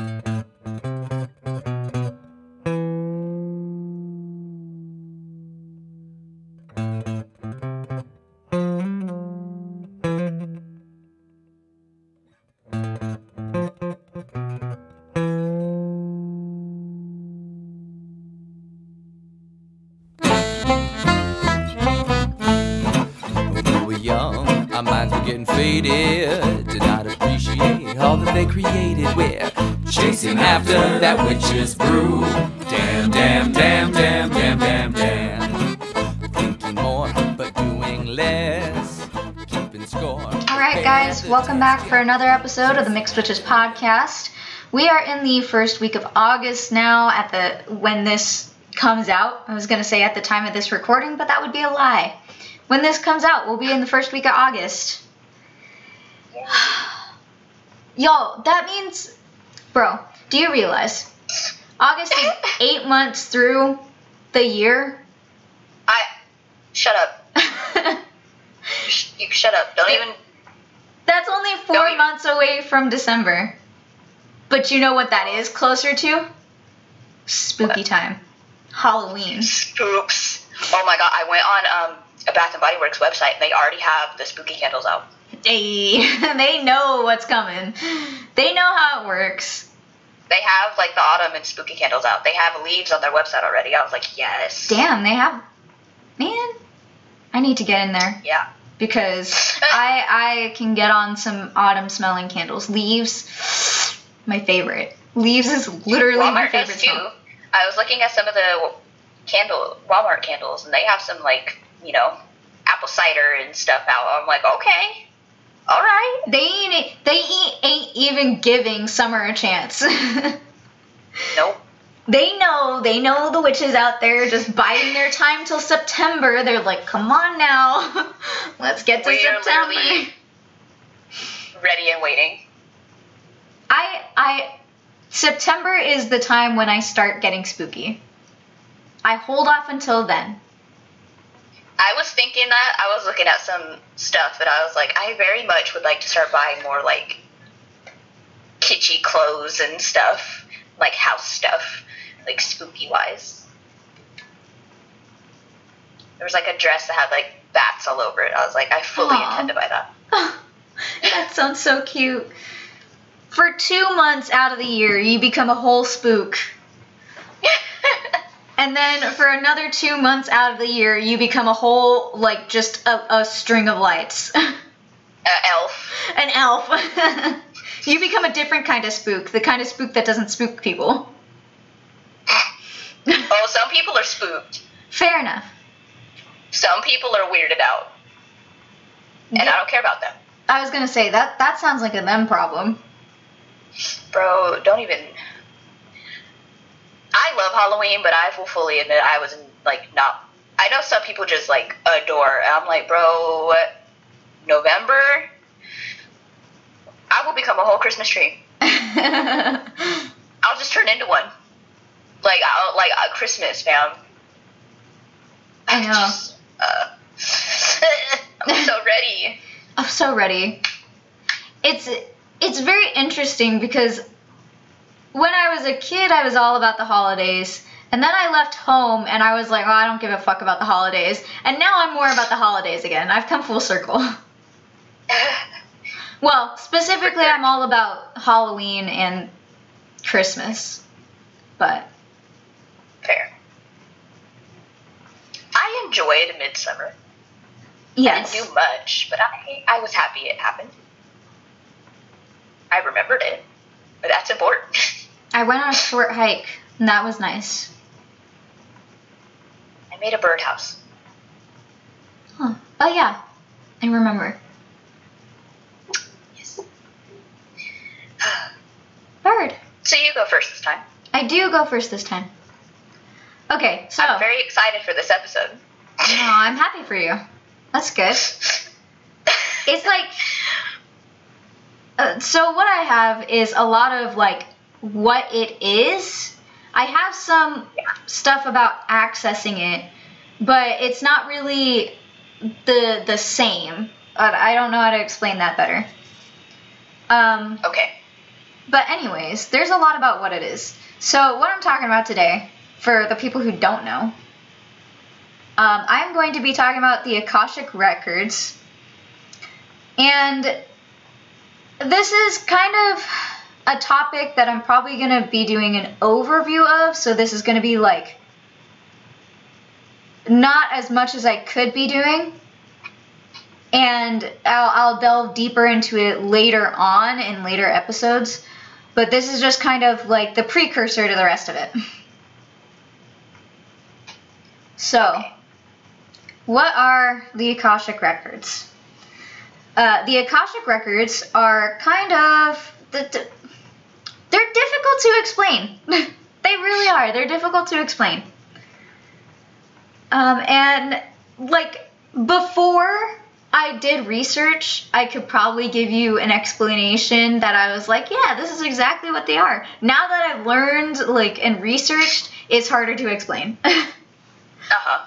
When for another episode of the Mixed Witches podcast. We are in the first week of August now. At the when this comes out, I was gonna say at the time of this recording, but that would be a lie. When this comes out, we'll be in the first week of August. Yo, that means, bro, do you realize August is eight months through the year? I shut up. You shut up. Don't even. That's only four Don't even- months away from December. But you know what that is closer to? Spooky What? time. Halloween. Oops. Oh my god! I went on um, a Bath and Body Works website and they already have the spooky candles out. Hey, they know what's coming. They know how it works. They have like the autumn and spooky candles out. They have leaves on their website already. I was like, yes. Damn, they have. Man, I need to get in there Yeah. Because uh, I I can get on some autumn smelling candles. Leaves, my favorite. Leaves is literally my Walmart does favorite too. smell. I was looking at some of the candle Walmart candles and they have some like you know apple cider and stuff out. I'm like, okay, all right. They ain't they ain't, ain't even giving summer a chance. Nope. They know, they know the witches out there just biding their time till September. They're like, come on now, let's get to We September. Ready and waiting. I, I, September is the time when I start getting spooky. I hold off until then. I was thinking that I was looking at some stuff that I was like, I very much would like to start buying more like kitschy clothes and stuff, like house stuff, like spooky wise. There was like a dress that had like bats all over it. I was like, I fully Aw. intend to buy that. that sounds so cute. For two months out of the year, you become a whole spook. And then for another two months out of the year, you become a whole, like, just a, a string of lights. uh, elf. An elf. you become a different kind of spook, the kind of spook that doesn't spook people. Oh, some people are spooked. Fair enough. Some people are weirded out, and I don't care about them. I was gonna say that that sounds like a them problem. Bro, don't even. I love Halloween, but I will fully admit I was like not. I know some people just like adore. I'm like, bro, November, I will become a whole Christmas tree. I'll just turn into one. Like, I'll, like uh, Christmas, fam. I know. Uh, I'm so ready. I'm so ready. It's it's very interesting because when I was a kid, I was all about the holidays. And then I left home and I was like, oh, I don't give a fuck about the holidays. And now I'm more about the holidays again. I've come full circle. well, specifically, I'm all about Halloween and Christmas. But Fair. I enjoyed Midsummer. yes. I didn't do much, but I I was happy it happened. I remembered it. But that's important. I went on a short hike and that was nice. I made a birdhouse. Huh. Oh, yeah. I remember. Yes. Bird. So you go first this time. I do go first this time. Okay, so I'm very excited for this episode. no, I'm happy for you. That's good. It's like uh, so what I have is a lot of like what it is. I have some stuff about accessing it, but it's not really the the same. I don't know how to explain that better. Um, Okay. But anyways, there's a lot about what it is. So what I'm talking about today, for the people who don't know, um, I'm going to be talking about the Akashic records, and this is kind of a topic that I'm probably going to be doing an overview of. So this is going to be like not as much as I could be doing. And I'll, I'll delve deeper into it later on in later episodes. But this is just kind of like the precursor to the rest of it. So, what are the Akashic Records? Uh, the Akashic Records are kind of. The, the, they're difficult to explain. they really are. They're difficult to explain. Um, and, like, before I did research, I could probably give you an explanation that I was like, yeah, this is exactly what they are. Now that I've learned, like, and researched, it's harder to explain. Uh-huh.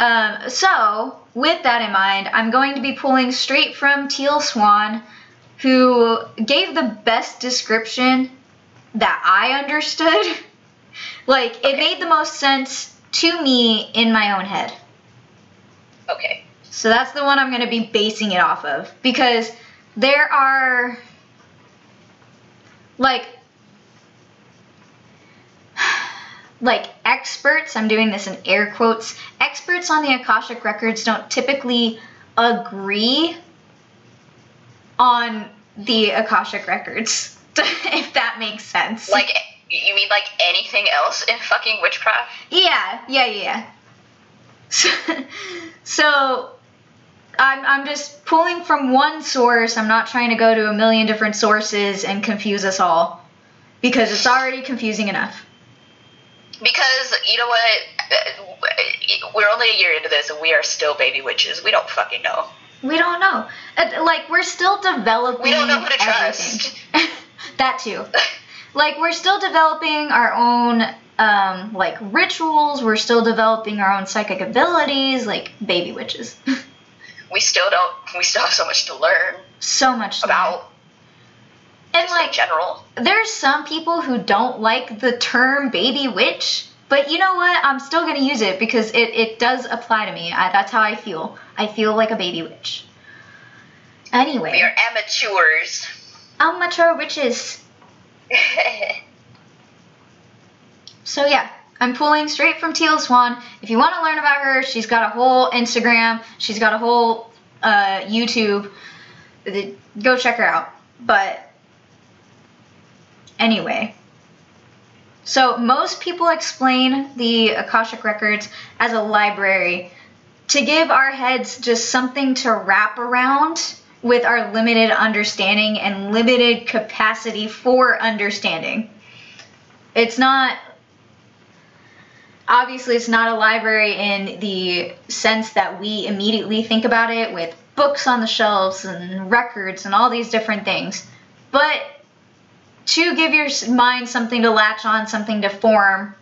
um, so, with that in mind, I'm going to be pulling straight from Teal Swan, who gave the best description that I understood. like, it made the most sense to me in my own head. Okay. So that's the one I'm going to be basing it off of because there are like like experts, I'm doing this in air quotes, experts on the Akashic records don't typically agree on the Akashic records. if that makes sense. Like, you mean like anything else in fucking witchcraft? Yeah, yeah, yeah. So, so I'm, I'm just pulling from one source. I'm not trying to go to a million different sources and confuse us all because it's already confusing enough. Because, you know what? Uh, We're only a year into this and we are still baby witches. We don't fucking know. We don't know. Uh, Like, we're still developing. We don't know who to everything. trust. that too. Like, we're still developing our own, um, like, rituals. We're still developing our own psychic abilities, like baby witches. We still don't, we still have so much to learn so much to learn. And just in like general. there's some people who don't like the term baby witch but you know what? I'm still going to use it because it, it does apply to me. I, that's how i feel. I feel like a baby witch. Anyway. We are amateurs. amateur witches. So yeah. I'm pulling straight from teal swan. If you want to learn about her she's got a whole instagram. She's got a whole uh, youtube. Go check her out. But anyway so most people explain the akashic records as a library to give our heads just something to wrap around with our limited understanding and limited capacity for understanding. It's not obviously it's not a library in the sense that we immediately think about it with books on the shelves and records and all these different things. But to give your mind something to latch on something to form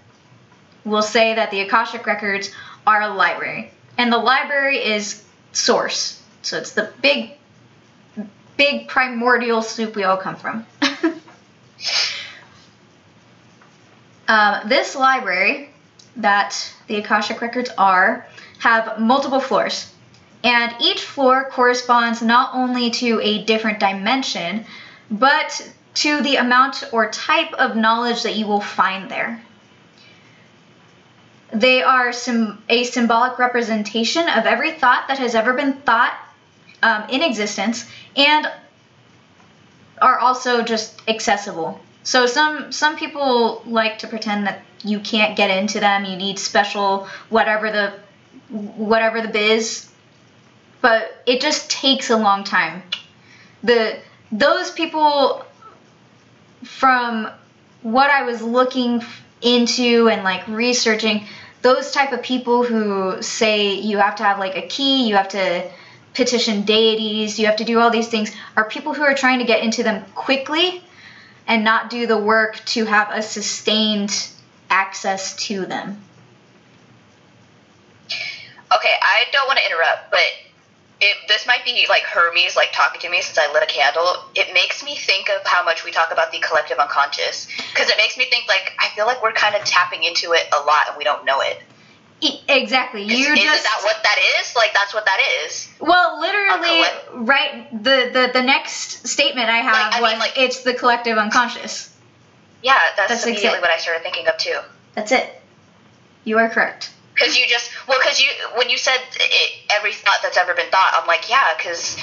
we'll say that the akashic records are a library. And the library is source. So it's the big big primordial soup we all come from. Um, this library that the Akashic Records are have multiple floors. And each floor corresponds not only to a different dimension, but to the amount or type of knowledge that you will find there. They are sim- a symbolic representation of every thought that has ever been thought um, in existence and are also just accessible. So some some people like to pretend that you can't get into them. You need special whatever the whatever the biz, but it just takes a long time. The those people from what I was looking into and like researching, those type of people who say you have to have like a key, you have to petition deities, you have to do all these things, are people who are trying to get into them quickly and not do the work to have a sustained access to them. Okay, I don't want to interrupt, but it, this might be like Hermes like talking to me since I lit a candle. It makes me think of how much we talk about the collective unconscious because it makes me think like I feel like we're kind of tapping into it a lot and we don't know it. Exactly. You're is just that what that is? Like that's what that is. well, literally, A right. The, the the next statement I have Like, I was mean, like- it's the collective unconscious. Yeah, that's, That's immediately exact- what I started thinking of too. That's it. You are correct. Because you just well, because you when you said it, every thought that's ever been thought, I'm like, yeah, because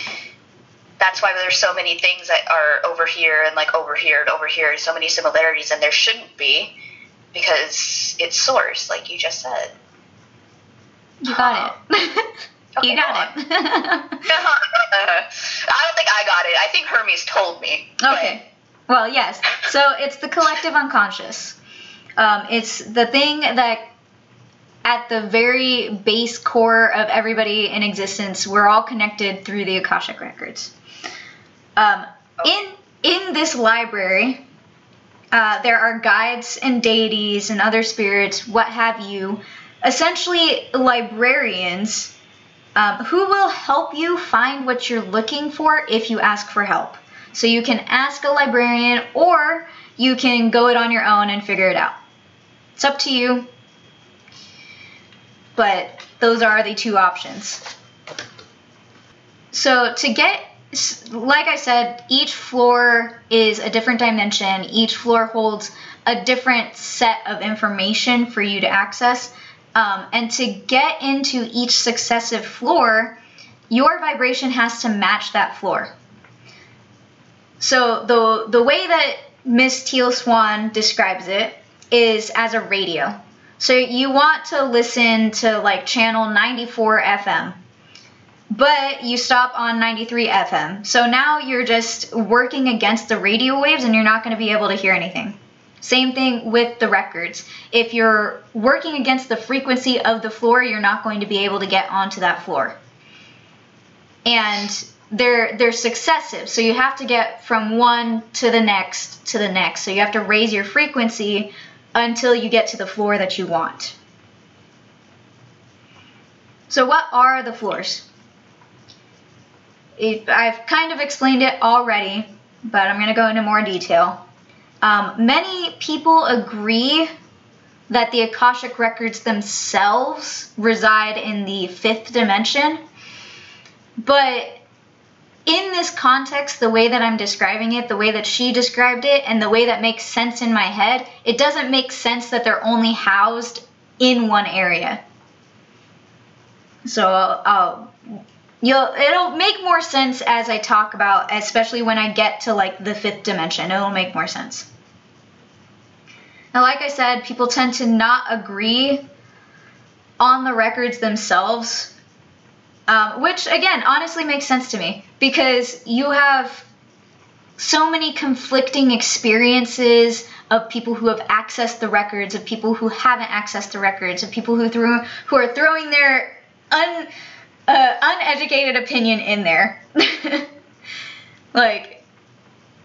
that's why there's so many things that are over here and like over here and over here, so many similarities, and there shouldn't be because it's source, like you just said. You got it. Okay, you got go it. I don't think I got it. I think Hermes told me. but- Okay. Well, yes. So it's the collective unconscious. Um, it's the thing that, at the very base core of everybody in existence, we're all connected through the Akashic records. Um, in in this library, uh, there are guides and deities and other spirits, what have you, essentially librarians um, who will help you find what you're looking for if you ask for help. So you can ask a librarian or you can go it on your own and figure it out. It's up to you. But those are the two options. So to get like I said, each floor is a different dimension. Each floor holds a different set of information for you to access. Um, and to get into each successive floor, your vibration has to match that floor. So the the way that Miss Teal Swan describes it is as a radio. So you want to listen to like channel 94 FM, but you stop on 93 FM. So now you're just working against the radio waves and you're not going to be able to hear anything. Same thing with the records. If you're working against the frequency of the floor, you're not going to be able to get onto that floor. And they're they're successive, so you have to get from one to the next to the next. So you have to raise your frequency until you get to the floor that you want. So what are the floors? If, I've kind of explained it already, but I'm going to go into more detail. Um, many people agree that the Akashic records themselves reside in the fifth dimension, but in this context, the way that I'm describing it, the way that she described it, and the way that makes sense in my head, it doesn't make sense that they're only housed in one area. So I'll, I'll you'll it'll make more sense as I talk about, especially when I get to like the fifth dimension. It'll make more sense. Now, like I said, people tend to not agree on the records themselves, um, which again, honestly makes sense to me because you have so many conflicting experiences of people who have accessed the records, of people who haven't accessed the records, of people who threw who are throwing their un uh, uneducated opinion in there. like,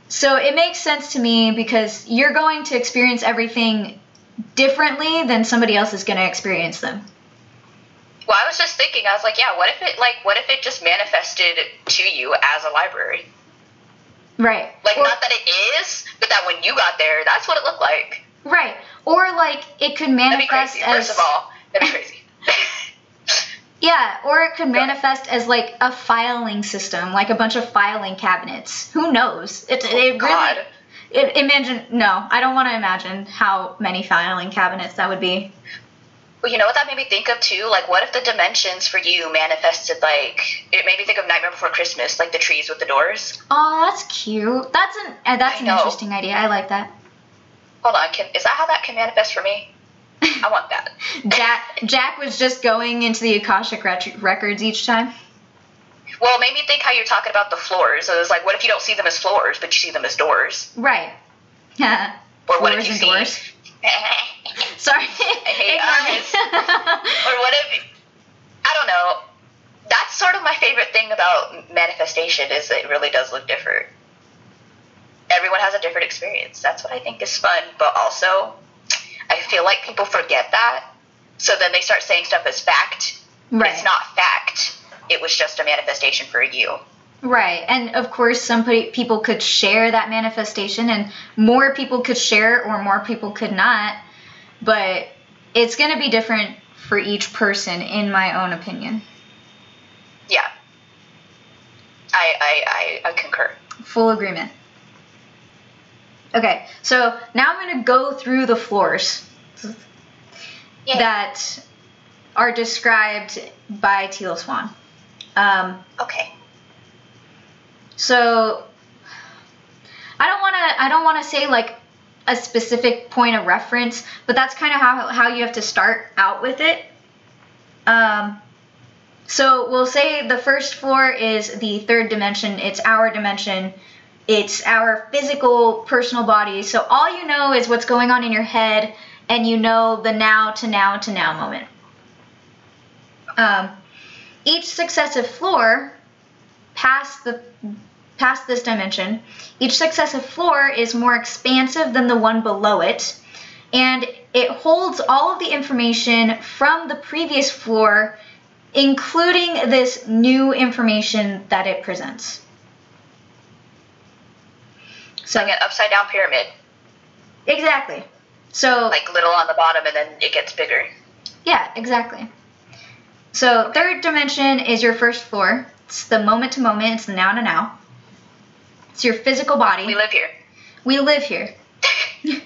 so it makes sense to me because you're going to experience everything differently than somebody else is going to experience them. Well, I was just thinking, I was like, yeah, what if it like what if it just manifested to you as a library? Right. Like Or- not that it is, but that when you got there, that's what it looked like. Right. Or like it could That'd be manifest crazy. as First of all, that'd be crazy. Yeah, or it could manifest as like a filing system, like a bunch of filing cabinets. Who knows? It, oh, it really. God. It, imagine no, I don't want to imagine how many filing cabinets that would be. Well, you know what that made me think of too? Like, what if the dimensions for you manifested like it made me think of Nightmare Before Christmas, like the trees with the doors. Oh, that's cute. That's an uh, that's I an know. interesting idea. I like that. Hold on, can is that how that can manifest for me? I want that. Jack Jack was just going into the Akashic rec- records each time. Well, it made me think how you're talking about the floors. So it was like, what if you don't see them as floors, but you see them as doors? Right. Yeah. Or what Floors if you see? doors. Sorry. I hate Ignorance. or what if I don't know. That's sort of my favorite thing about manifestation is it really does look different. Everyone has a different experience. That's what I think is fun, but also I feel like people forget that. So then they start saying stuff as fact. right. It's not fact. it was just a manifestation for you. Right. And of course, some people could share that manifestation, and more people could share, or more people could not. But it's going to be different for each person, in my own opinion. Yeah. I, I, I, I concur. Full agreement. Okay, so now I'm going to go through the floors Yay. that are described by Teal Swan. Um, Okay. So I don't want to I don't want to say like a specific point of reference, but that's kind of how how you have to start out with it. Um so we'll say the first floor is the third dimension. It's our dimension. It's our physical personal body. So all you know is what's going on in your head and you know the now to now to now moment. Um, each successive floor past the past this dimension, each successive floor is more expansive than the one below it, and it holds all of the information from the previous floor, including this new information that it presents. So Like an upside down pyramid. exactly. So Like little on the bottom and then it gets bigger. Yeah, exactly. So third dimension is your first floor. It's the moment to moment. It's the now to now. It's your physical body. We live here. We live here. the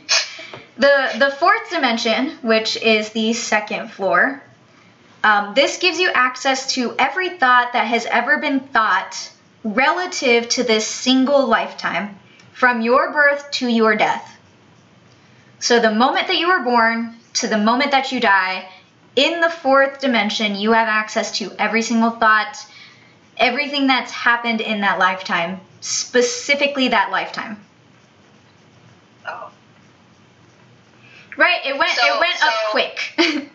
the fourth dimension, which is the second floor, um, this gives you access to every thought that has ever been thought relative to this single lifetime, from your birth to your death. So the moment that you were born to the moment that you die, in the fourth dimension, you have access to every single thought, everything that's happened in that lifetime, specifically that lifetime. Oh. Right, it went So- it went up quick. I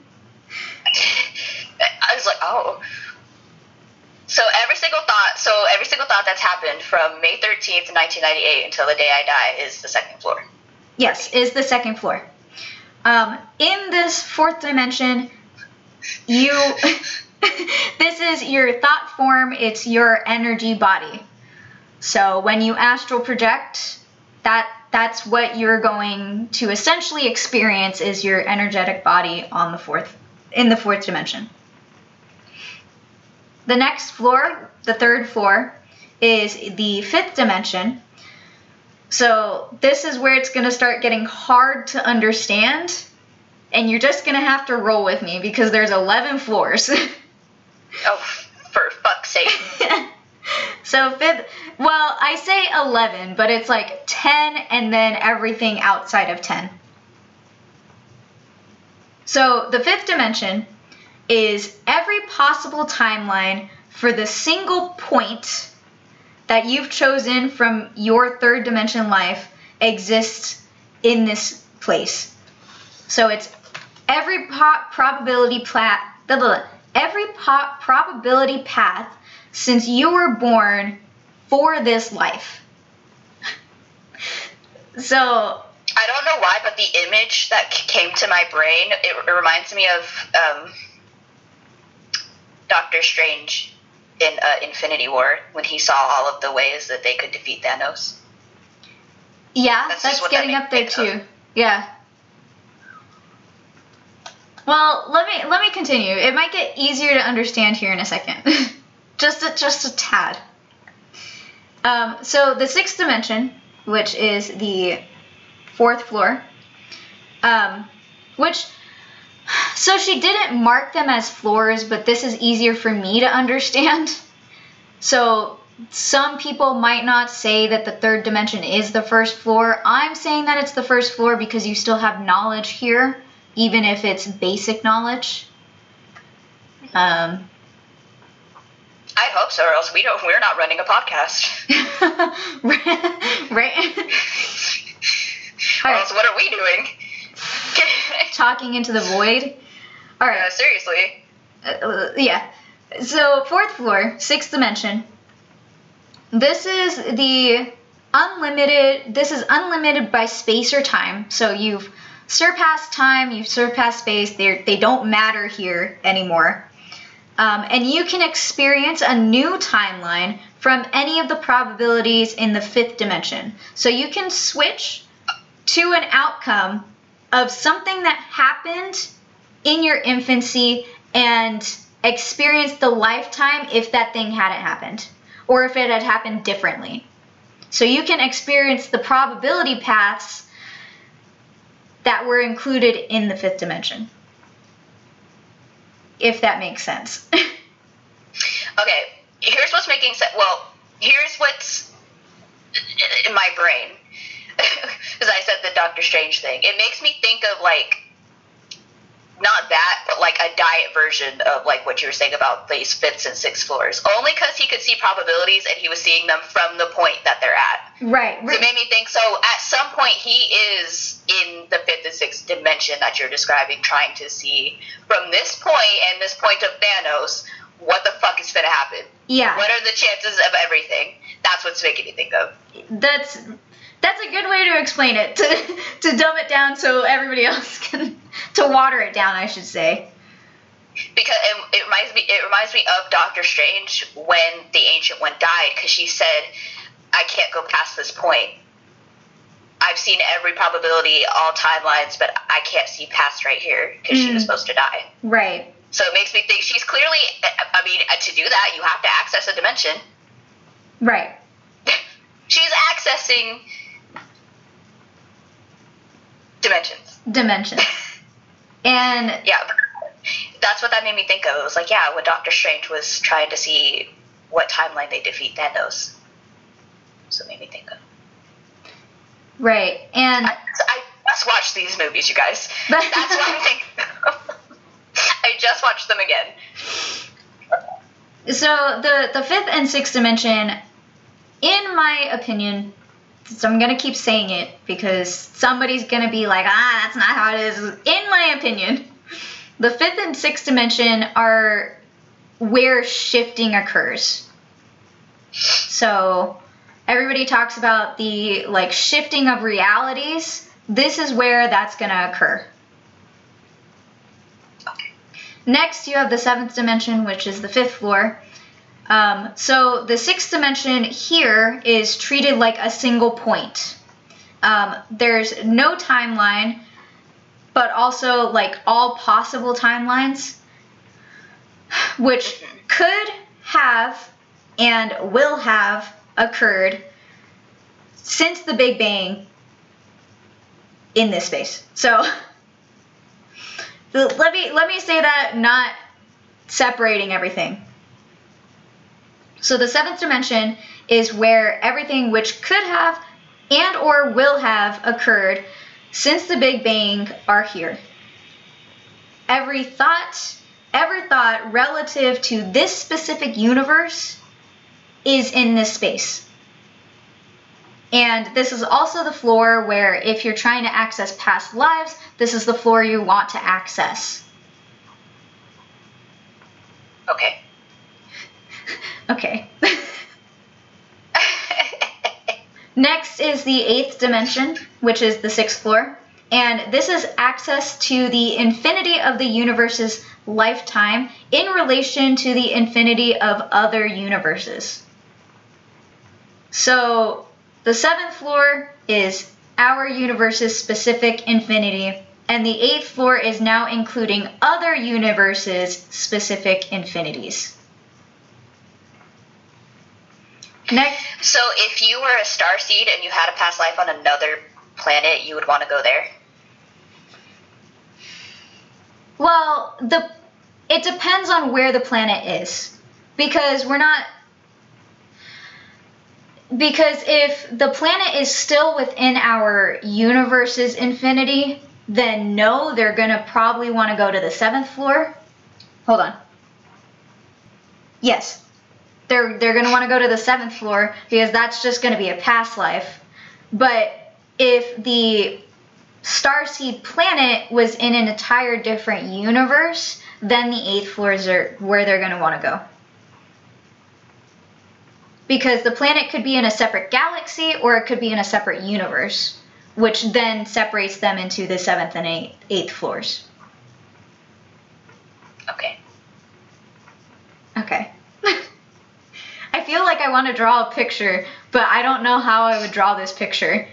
was like, oh. So every single thought, so every single thought that's happened from May 13th, 1998 until the day I die is the second floor. yes, is the second floor. Um, in this fourth dimension, you this is your thought form, it's your energy body. So when you astral project, that that's what you're going to essentially experience is your energetic body on the fourth in the fourth dimension. The next floor, the third floor, is the fifth dimension. So this is where it's going to start getting hard to understand and you're just going to have to roll with me because there's 11 floors. Oh, for fuck's sake. so fifth, well, I say 11, but it's like 10 and then everything outside of 10. So the fifth dimension is every possible timeline for the single point that you've chosen from your third dimension life exists in this place. So it's every probability plat every probability path since you were born for this life. so I don't know why, but the image that came to my brain, it, it reminds me of um, Doctor Strange in uh, Infinity War when he saw all of the ways that they could defeat Thanos. yeah, That's that's, that getting made up there too. Yeah. Well, let me let me continue. It might get easier to understand here in a second. just a, just a tad. Um, so the sixth dimension, which is the fourth floor, um, which so she didn't mark them as floors, but this is easier for me to understand. So some people might not say that the third dimension is the first floor. I'm saying that it's the first floor because you still have knowledge here, even if it's basic knowledge. Um, I hope so, or else we don't. We're not running a podcast. right? Or All else, what are we doing? talking into the void. All right. Uh, seriously. uh, yeah. So fourth floor, sixth dimension. This is the unlimited. This is unlimited by space or time. So you've surpassed time, you've surpassed space. They they don't matter here anymore. Um, and you can experience a new timeline from any of the probabilities in the fifth dimension. So you can switch to an outcome of something that happened in your infancy and experience the lifetime if that thing hadn't happened or if it had happened differently. So you can experience the probability paths that were included in the fifth dimension. If that makes sense. okay, here's what's making sense. Well, here's what's in my brain. Because I said the Doctor Strange thing. It makes me think of like not that, but like a diet version of like what you were saying about these fifths and sixth floors. Only because he could see probabilities and he was seeing them from the point that they're at. Right. So it made me think. So at some point he is in the fifth and sixth dimension that you're describing, trying to see from this point and this point of Thanos what the fuck is gonna happen. Yeah. What are the chances of everything? That's what's making me think of. That's that's a good way to explain it to to dumb it down so everybody else can to water it down, I should say. Because it, it reminds me it reminds me of Doctor Strange when the Ancient One died, because she said, "I can't go past this point. I've seen every probability, all timelines, but I can't see past right here because she was hmm. supposed to die." Right. So it makes me think she's clearly. I mean, uh, to do that, you have to access a dimension. Right. she's accessing dimensions. Dimensions. and Yeah, that's what that made me think of. It was like, yeah, when Doctor Strange was trying to see what timeline they defeat Thanos. So it made me think of. right. And I, I just watched these movies, you guys. That's what I think. I just watched them again. so the the fifth and sixth dimension in my opinion so I'm gonna keep saying it because somebody's gonna be like, ah, that's not how it is. In my opinion, the fifth and sixth dimension are where shifting occurs. So everybody talks about the like shifting of realities. This is where that's gonna occur. Next, you have the seventh dimension, which is the fifth floor. Um, so the sixth dimension here is treated like a single point. Um, there's no timeline, but also like all possible timelines, which could have and will have occurred since the Big Bang in this space. So let me let me say that not separating everything. So the seventh dimension is where everything which could have and or will have occurred since the Big Bang are here. Every thought, every thought relative to this specific universe is in this space. And this is also the floor where if you're trying to access past lives, this is the floor you want to access. Okay. Okay. Next is the eighth dimension, which is the sixth floor. And this is access to the infinity of the universe's lifetime in relation to the infinity of other universes. So the seventh floor is our universe's specific infinity, and the eighth floor is now including other universes' specific infinities. Next, So if you were a star seed and you had a past life on another planet, you would want to go there. well, the it depends on where the planet is, because we're not. Because if the planet is still within our universe's infinity, then no, they're gonna probably want to go to the seventh floor. Hold on. Yes, they're they're gonna want to go to the seventh floor because that's just gonna be a past life. But if the starseed planet was in an entire different universe, then the eighth floors are where they're gonna want to go. Because the planet could be in a separate galaxy or it could be in a separate universe, which then separates them into the seventh and eighth, eighth floors. Okay. Okay. Like I want to draw a picture, but I don't know how I would draw this picture.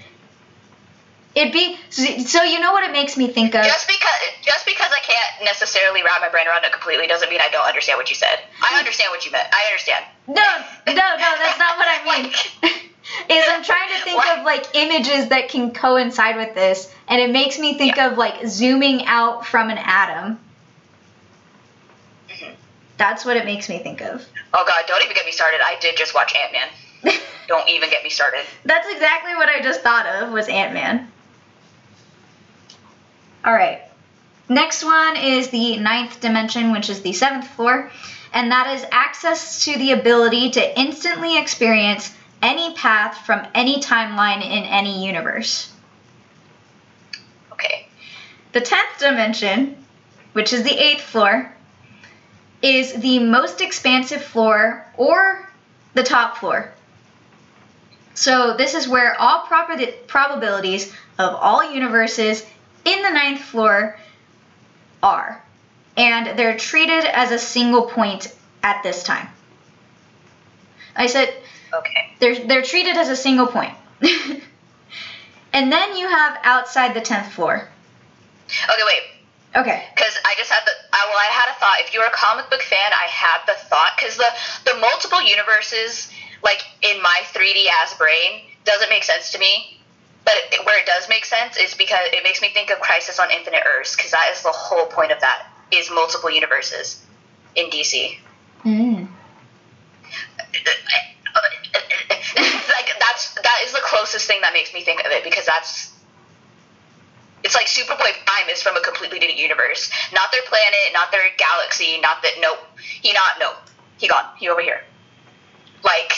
It'd be so you know what it makes me think of. Just because just because I can't necessarily wrap my brain around it completely doesn't mean I don't understand what you said. I understand what you meant. I understand. No, no, no, that's not what I mean. is I'm trying to think What? of like images that can coincide with this, and it makes me think of like zooming out from an atom. That's what it makes me think of. Oh god, don't even get me started. I did just watch Ant Man. Don't even get me started. That's exactly what I just thought of was Ant Man. All right. Next one is the ninth dimension, which is the seventh floor, and that is access to the ability to instantly experience any path from any timeline in any universe. Okay. The tenth dimension, which is the eighth floor, is the most expansive floor or the top floor. So this is where all proper- probabilities of all universes in the ninth floor are. And they're treated as a single point at this time. I said Okay. they're, they're treated as a single point. and then you have outside the 10th floor. Okay, wait. Okay. Because I just had the I, well, I had a thought. If you're a comic book fan, I had the thought because the the multiple universes, like in my 3D ass brain, doesn't make sense to me. But it, where it does make sense is because it makes me think of Crisis on Infinite Earths because that is the whole point of that is multiple universes in DC. Mm. like that's that is the closest thing that makes me think of it because that's it's like Superboy Prime is from a completely different universe. Not their planet, not their galaxy, not that nope. He not Nope, He gone. He over here. Like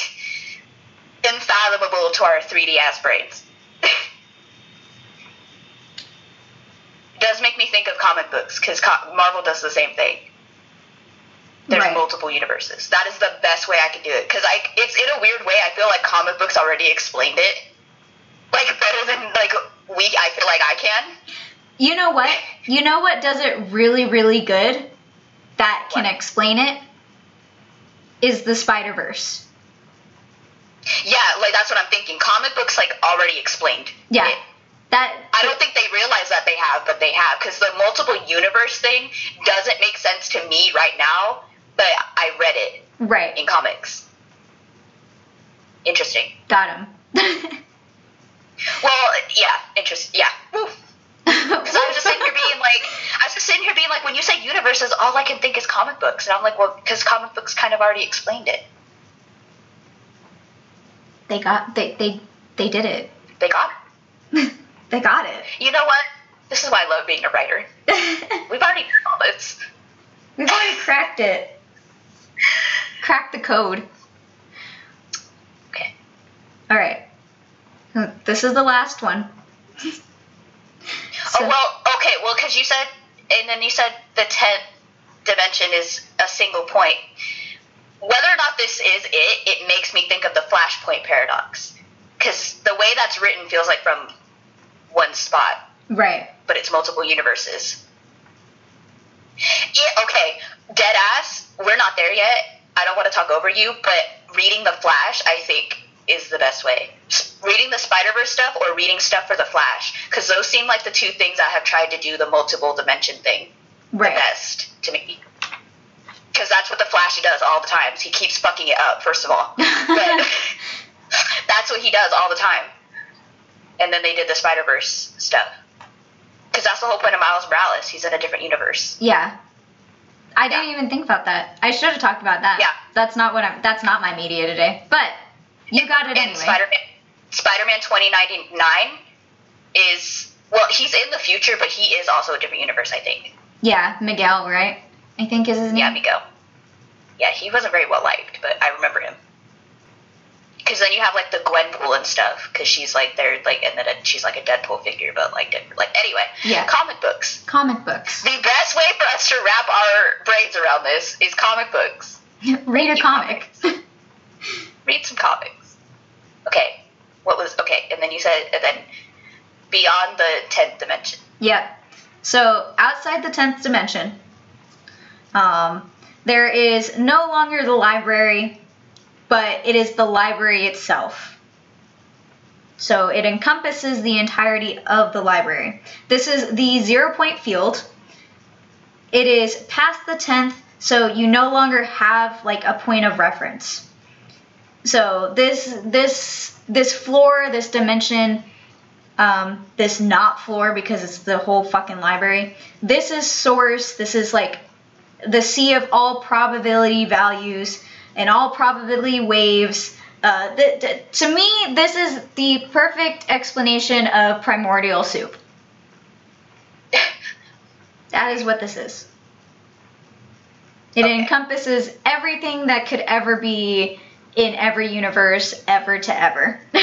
unfathomable to our 3D ass brains. does make me think of comic books because co- Marvel does the same thing. There's Right. multiple universes. That is the best way I could do it because I it's in a weird way. I feel like comic books already explained it, like better than like we. I feel like I can. You know what? You know what does it really, really good that can What? explain it? Is the Spider Verse. Yeah, like that's what I'm thinking. Comic books like already explained. Yeah. it. That I don't think they realize that they have, but they have because the multiple universe thing doesn't make sense to me right now. But I read it right. in comics. Interesting. Got him. Well, yeah, interesting. Yeah. Because I was just sitting here being like, I was just sitting here being like, when you say universes, all I can think is comic books, and I'm like, well, because comic books kind of already explained it. they got they they they did it. They got it. they got it. You know what? This is why I love being a writer. We've already done all this. We've already cracked it. Cracked the code. Okay. All right. This is the last one. oh well, okay. Well, because you said, and then you said the tenth dimension is a single point. Whether or not this is it, it makes me think of the flashpoint paradox. Because the way that's written feels like from one spot. Right. but it's multiple universes. Yeah, okay, dead ass. We're not there yet. I don't want to talk over you, but reading the Flash, I think, is the best way. Reading the Spider Verse stuff or reading stuff for the Flash, because those seem like the two things I have tried to do the multiple dimension thing the best to me. Because that's what the Flash does all the times. He keeps fucking it up, first of all. But that's what he does all the time. And then they did the Spider Verse stuff. Because that's the whole point of Miles Morales. He's in a different universe. Yeah. I didn't even think about that. I should have talked about that. Yeah. That's not what I'm that's not my media today. But you got it and anyway. Spider-Man, Spider-Man 2099 is well, he's in the future, but he is also a different universe. I think. yeah, Miguel, right? I think is his name. Yeah, Miguel. Yeah, he wasn't very well liked, but I remember him. Because then you have like the Gwenpool and stuff, because she's like they're like, and then she's like a Deadpool figure, but like different. Like anyway, Yeah. comic books. Comic books. The best way for us to wrap our brains around this is comic books. Read a comic. Read some comics. Okay, what was okay? And then you said, and then beyond the tenth dimension. Yep. So outside the tenth dimension, um, there is no longer the library but it is the library itself. So it encompasses the entirety of the library. This is the zero point field. It is past the 10th, so you no longer have like a point of reference. So this this this floor, this dimension, um, this not floor because it's the whole fucking library. This is source. This is like the sea of all probability values and all probability waves. Uh, th- th- to me, this is the perfect explanation of primordial soup. That is what this is. It Okay. encompasses everything that could ever be in every universe, ever to ever.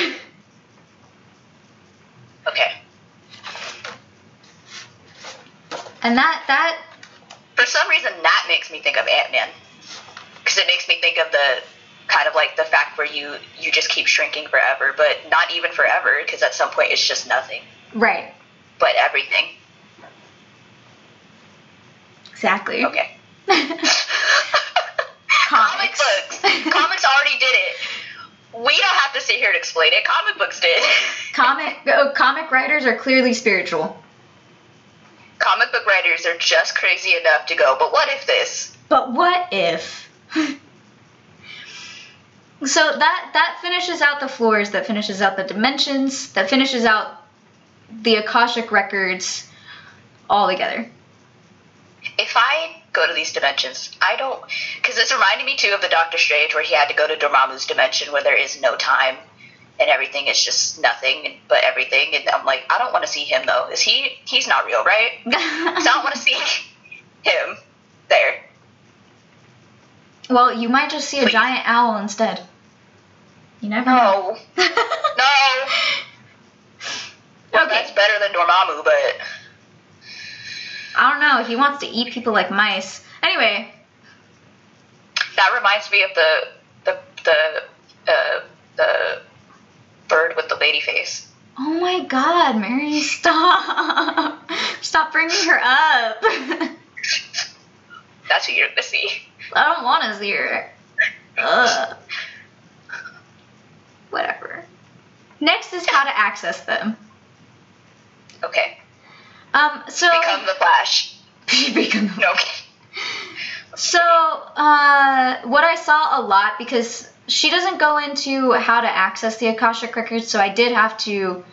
Okay. and that that For some reason, that makes me think of Ant Man, because it makes me think of the kind of like the fact where you you just keep shrinking forever, but not even forever, because at some point it's just nothing, right but everything. exactly. Okay. Comic books. Comics already did it. We don't have to sit here and explain it. Comic books did. comic oh, comic writers are clearly spiritual. Comic book writers are just crazy enough to go, but what if this? But what if? so that that finishes out the floors, that finishes out the dimensions, that finishes out the Akashic records all together. If I go to these dimensions, I don't. Because this reminded me too of the Doctor Strange where he had to go to Dormammu's dimension where there is no time and everything is just nothing but everything. And I'm like, I don't want to see him though. Is he? He's not real, right? So I don't want to see him there. well, you might just see a Please. giant owl instead. You never know. No. No. Well, Okay. that's better than Dormammu, but I don't know. He wants to eat people like mice. Anyway, that reminds me of the the the uh, the bird with the lady face. oh my God, Mary, stop! Stop bringing her up. That's who you're gonna see. I don't want to see her. Ugh. Whatever. Next is how to access them. Okay. Um, so Become the Flash. become No. So, uh, what I saw a lot because she doesn't go into how to access the Akashic records, so I did have to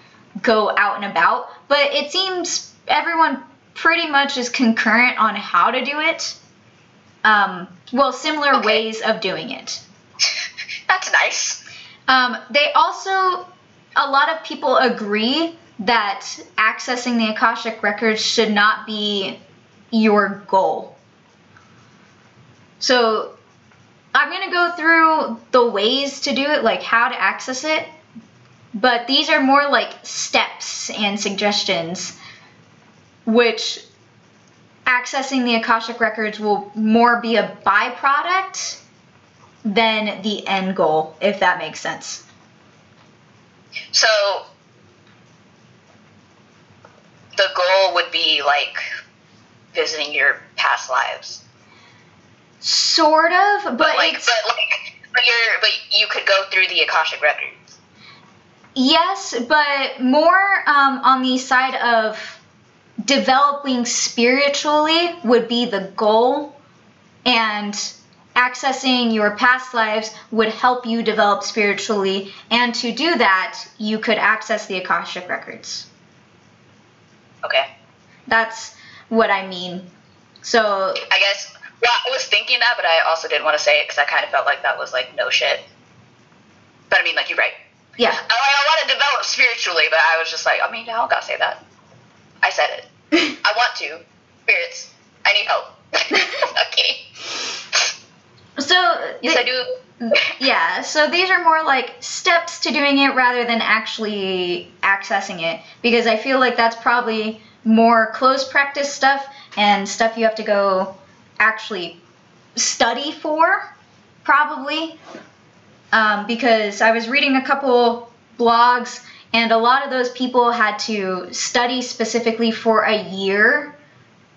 go out and about. But it seems everyone pretty much is concurrent on how to do it. Um, well, similar Okay. ways of doing it. That's nice. Um, they also, a lot of people agree that accessing the Akashic records should not be your goal. So, I'm going to go through the ways to do it, like how to access it, but these are more like steps and suggestions, which accessing the Akashic records will more be a byproduct than the end goal, if that makes sense. So the goal would be like visiting your past lives, Sort of, but, but like, but like, but you're, but you could go through the Akashic records. yes, but more um, on the side of developing spiritually would be the goal, and accessing your past lives would help you develop spiritually. And to do that, you could access the Akashic records. Okay. That's what I mean. So I guess. Well, I was thinking that, but I also didn't want to say it because I kind of felt like that was like no shit. But I mean, like you're right. yeah. I, I want to develop spiritually, but I was just like, I mean, I don't gotta say that. I said it. I want to. Spirits, I need help. okay. So Yes, the- I do. Yeah, so these are more like steps to doing it rather than actually accessing it because I feel like that's probably more close practice stuff and stuff you have to go actually study for, probably. Um, because I was reading a couple blogs and a lot of those people had to study specifically for a year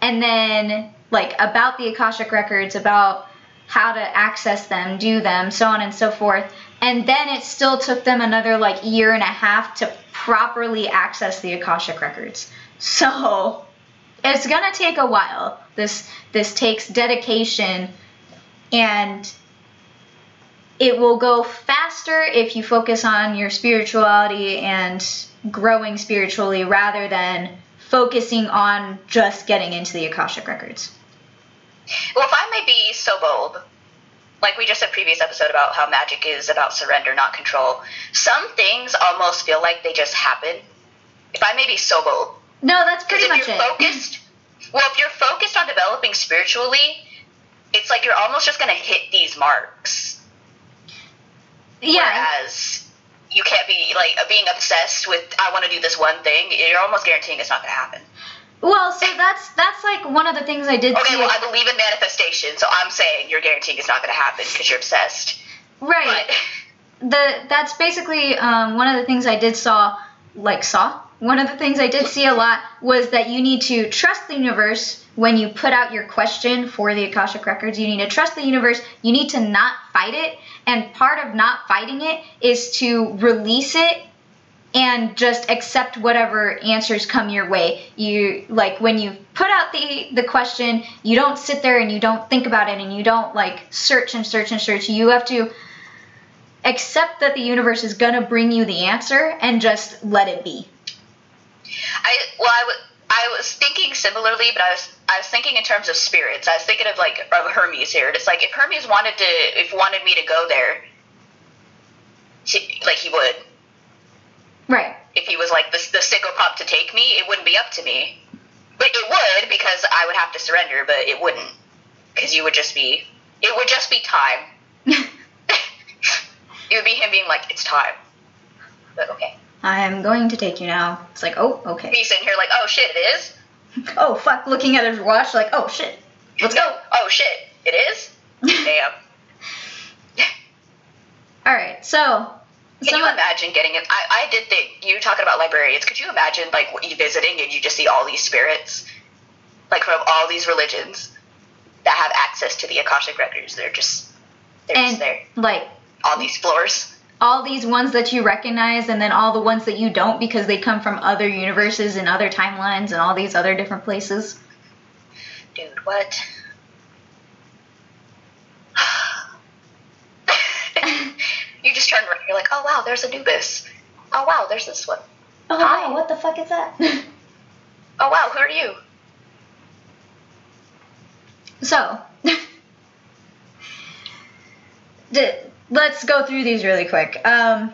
and then like about the Akashic records, about how to access them, do them, so on and so forth. And then it still took them another like year and a half to properly access the Akashic records. So it's gonna take a while. This this takes dedication and it will go faster if you focus on your spirituality and growing spiritually rather than focusing on just getting into the Akashic records. Well, if I may be so bold, like we just said previous episode about how magic is about surrender, not control. Some things almost feel like they just happen. If I may be so bold, No, that's pretty because much if you're focused, well, if you're focused on developing spiritually, it's like you're almost just gonna hit these marks. yeah, Whereas you can't be like being obsessed with I want to do this one thing. You're almost guaranteeing it's not gonna happen. Well, so that's that's like one of the things I did Okay, see. well I believe in manifestation, so I'm saying you're guaranteeing it's not gonna happen because you're obsessed. right. But the that's basically um, one of the things I did saw like saw one of the things I did see a lot was that you need to trust the universe when you put out your question for the Akashic records. You need to trust the universe. You need to not fight it, and part of not fighting it is to release it and just accept whatever answers come your way. You like when you put out the the question, you don't sit there and you don't think about it and you don't like search and search and search. You have to accept that the universe is going to bring you the answer and just let it be. I well I wa- I was thinking similarly, but I was I was thinking in terms of spirits. I was thinking of like of Hermes here. It's like if Hermes wanted to if wanted me to go there, he- like he would. Right. If he was like the the psychopomp to take me, it wouldn't be up to me. But it would because I would have to surrender, but it wouldn't because you would just be it would just be time. it would be him being like it's time. But okay. I am going to take you now. It's like, oh, okay. Me sitting here like oh shit it is. Oh, fuck, looking at his watch, like, oh, shit. Let's go. Oh shit it is. Damn. All right, so. Can you imagine getting it? I, I did think you talking about librarians. Could you imagine like you visiting and you just see all these spirits, like from all these religions, that have access to the akashic records? They're just they're just and, there like, on these floors. all these ones that you recognize and then all the ones that you don't because they come from other universes and other timelines and all these other different places. Dude, what? you just turn around. You're like, oh wow, there's Anubis. Oh wow, there's this one. Oh, Hi. wow, what the fuck is that? Oh wow, who are you? So, let's go through these really quick. Um,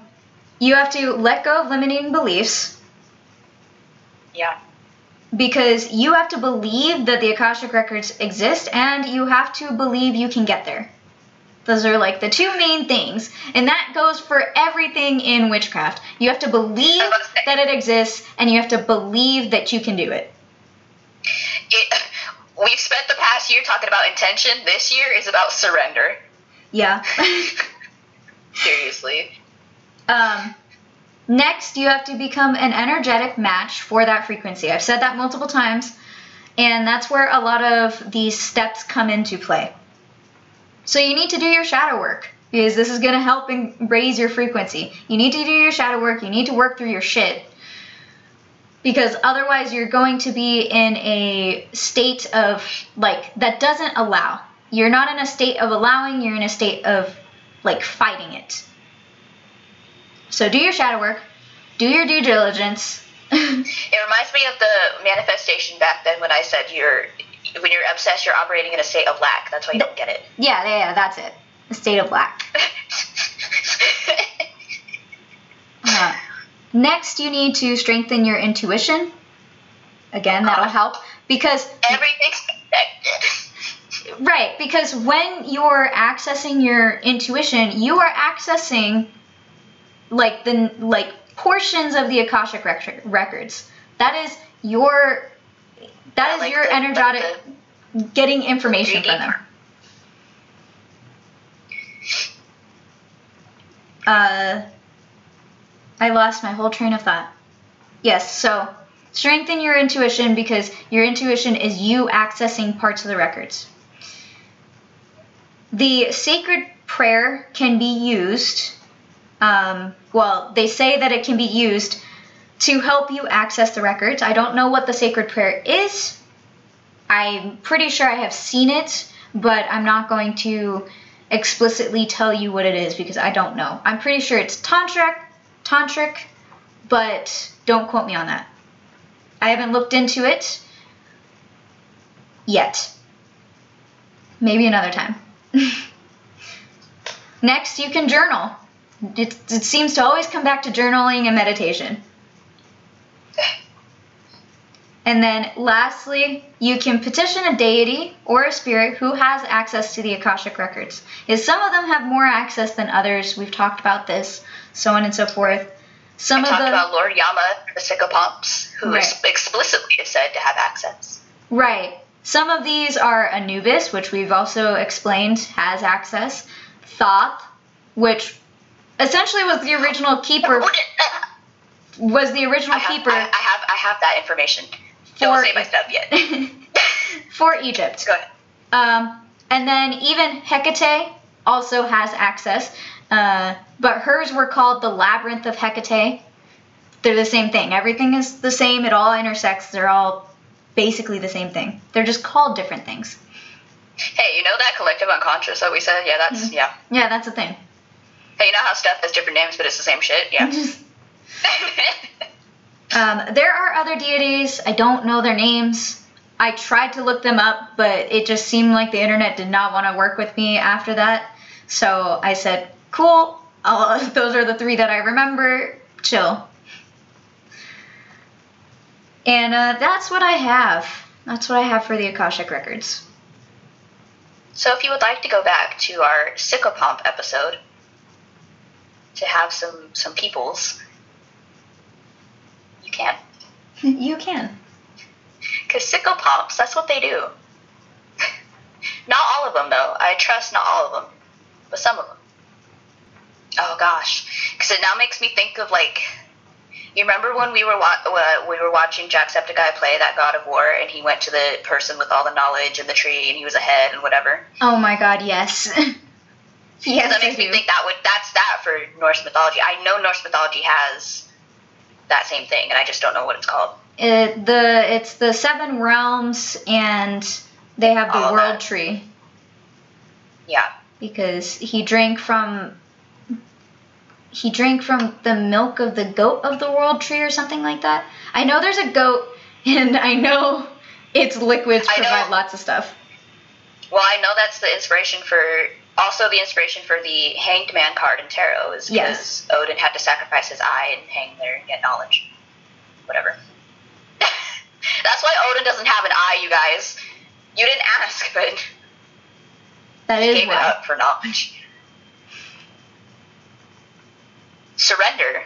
you have to let go of limiting beliefs Yeah. because you have to believe that the Akashic Records exist and you have to believe you can get there. Those are like the two main things. And that goes for everything in witchcraft. You have to believe I was about to say. that it exists and you have to believe that you can do it. It, we've spent the past year talking about intention. This year is about surrender. Yeah. Seriously. Um, next, you have to become an energetic match for that frequency. I've said that multiple times, and that's where a lot of these steps come into play. So, you need to do your shadow work because this is going to help and raise your frequency. You need to do your shadow work, you need to work through your shit. Because otherwise, you're going to be in a state of, like, that doesn't allow. You're not in a state of allowing, you're in a state of, like, fighting it. So do your shadow work, do your due diligence. It reminds me of the manifestation back then when I said you're when you're obsessed, you're operating in a state of lack. That's why you don't get it. yeah, yeah, yeah, that's it. A state of lack. Uh, next, you need to strengthen your intuition. Again, that'll help because Everything's connected. right because when you're accessing your intuition, you are accessing like the like portions of the akashic rec- records. That is your that is Like your the- energetic like getting information 3D from them. Uh, I lost my whole train of thought. Yes, so strengthen your intuition because your intuition is you accessing parts of the records. the sacred prayer can be used. Um, well, they say that it can be used to help you access the records. I don't know what the sacred prayer is. I'm pretty sure I have seen it, but I'm not going to explicitly tell you what it is because I don't know. I'm pretty sure it's tantric, tantric, but don't quote me on that. I haven't looked into it yet. Maybe another time. Next, you can journal. It, it seems to always come back to journaling and meditation. And then lastly, you can petition a deity or a spirit who has access to the Akashic records. Is some of them have more access than others. We've talked about this, so on and so forth. Some of talked the about Lord Yama, the Psychopomps, who Right. is explicitly is said to have access. right. Some of these are Anubis, which we've also explained has access. Thoth, which essentially was the original keeper. Was the original I have, keeper I, I have I have that information. Don't say my stuff yet. for Egypt. Go ahead. Um, and then even Hecate also has access, uh, but hers were called the Labyrinth of Hecate. They're the same thing. Everything is the same. It all intersects. They're all basically the same thing. They're just called different things. Hey, you know that collective unconscious that we said? Yeah, that's Mm-hmm. yeah. Yeah, that's the thing. Hey, you know how stuff has different names, but it's the same shit? Yeah. Um, there are other deities. I don't know their names. I tried to look them up, but it just seemed like the internet did not want to work with me after that. So I said, cool. I'll, those are the three that I remember. Chill. And uh, that's what I have. That's what I have for the Akashic Records. so if you would like to go back to our Psychopomp episode to have some some peoples, you can. you can. Because Psychopomps, that's what they do. not all of them, though. I trust not all of them, but some of them. Oh gosh, because it now makes me think of like, you remember when we were wa- uh, we were watching Jacksepticeye play that God of War, and he went to the person with all the knowledge and the tree, and he was ahead and whatever. Oh my god, yes. yes, that makes me think that would that's that for Norse mythology. I know Norse mythology has that same thing, and I just don't know what it's called. It, the it's the seven realms, and they have the All world tree Yeah. because he drank from he drank from the milk of the goat of the world tree or something like that. I know there's a goat, and I know its liquids provide lots of stuff. Well, I know that's the inspiration for also the inspiration for the Hanged Man card in tarot is because Yes. Odin had to sacrifice his eye and hang there and get knowledge. Whatever. that's why Odin doesn't have an eye, you guys. You didn't ask, but That he is gave it up for knowledge. Surrender.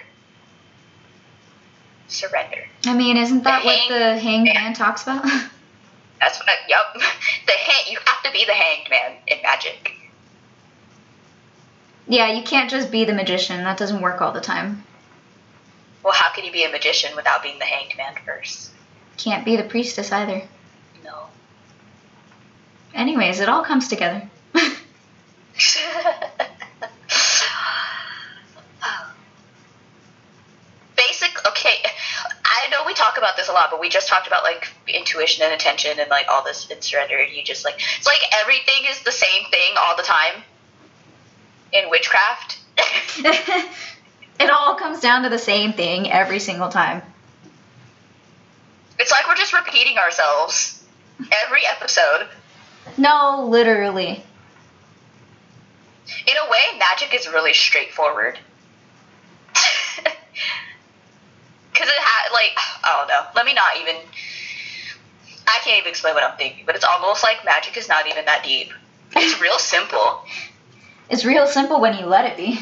Surrender. I mean, isn't that The what hang- the hanged yeah. man talks about? That's what. I, yep. The hang. You have to be the hanged man in magic. Yeah, you can't just be the magician. That doesn't work all the time. Well, how can you be a magician without being the hanged man first? Can't be the priestess either. No. Anyways, it all comes together. Basic. Okay. I know we talk about this a lot, but we just talked about like intuition and attention and like all this and surrender. And you just like it's like everything is the same thing all the time in witchcraft. it all comes down to the same thing every single time. it's like we're just repeating ourselves every episode. No, literally. In a way, magic is really straightforward. Because it had, like, I don't know. Let me not even. I can't even explain what I'm thinking, but it's almost like magic is not even that deep. It's real simple. It's real simple when you let it be.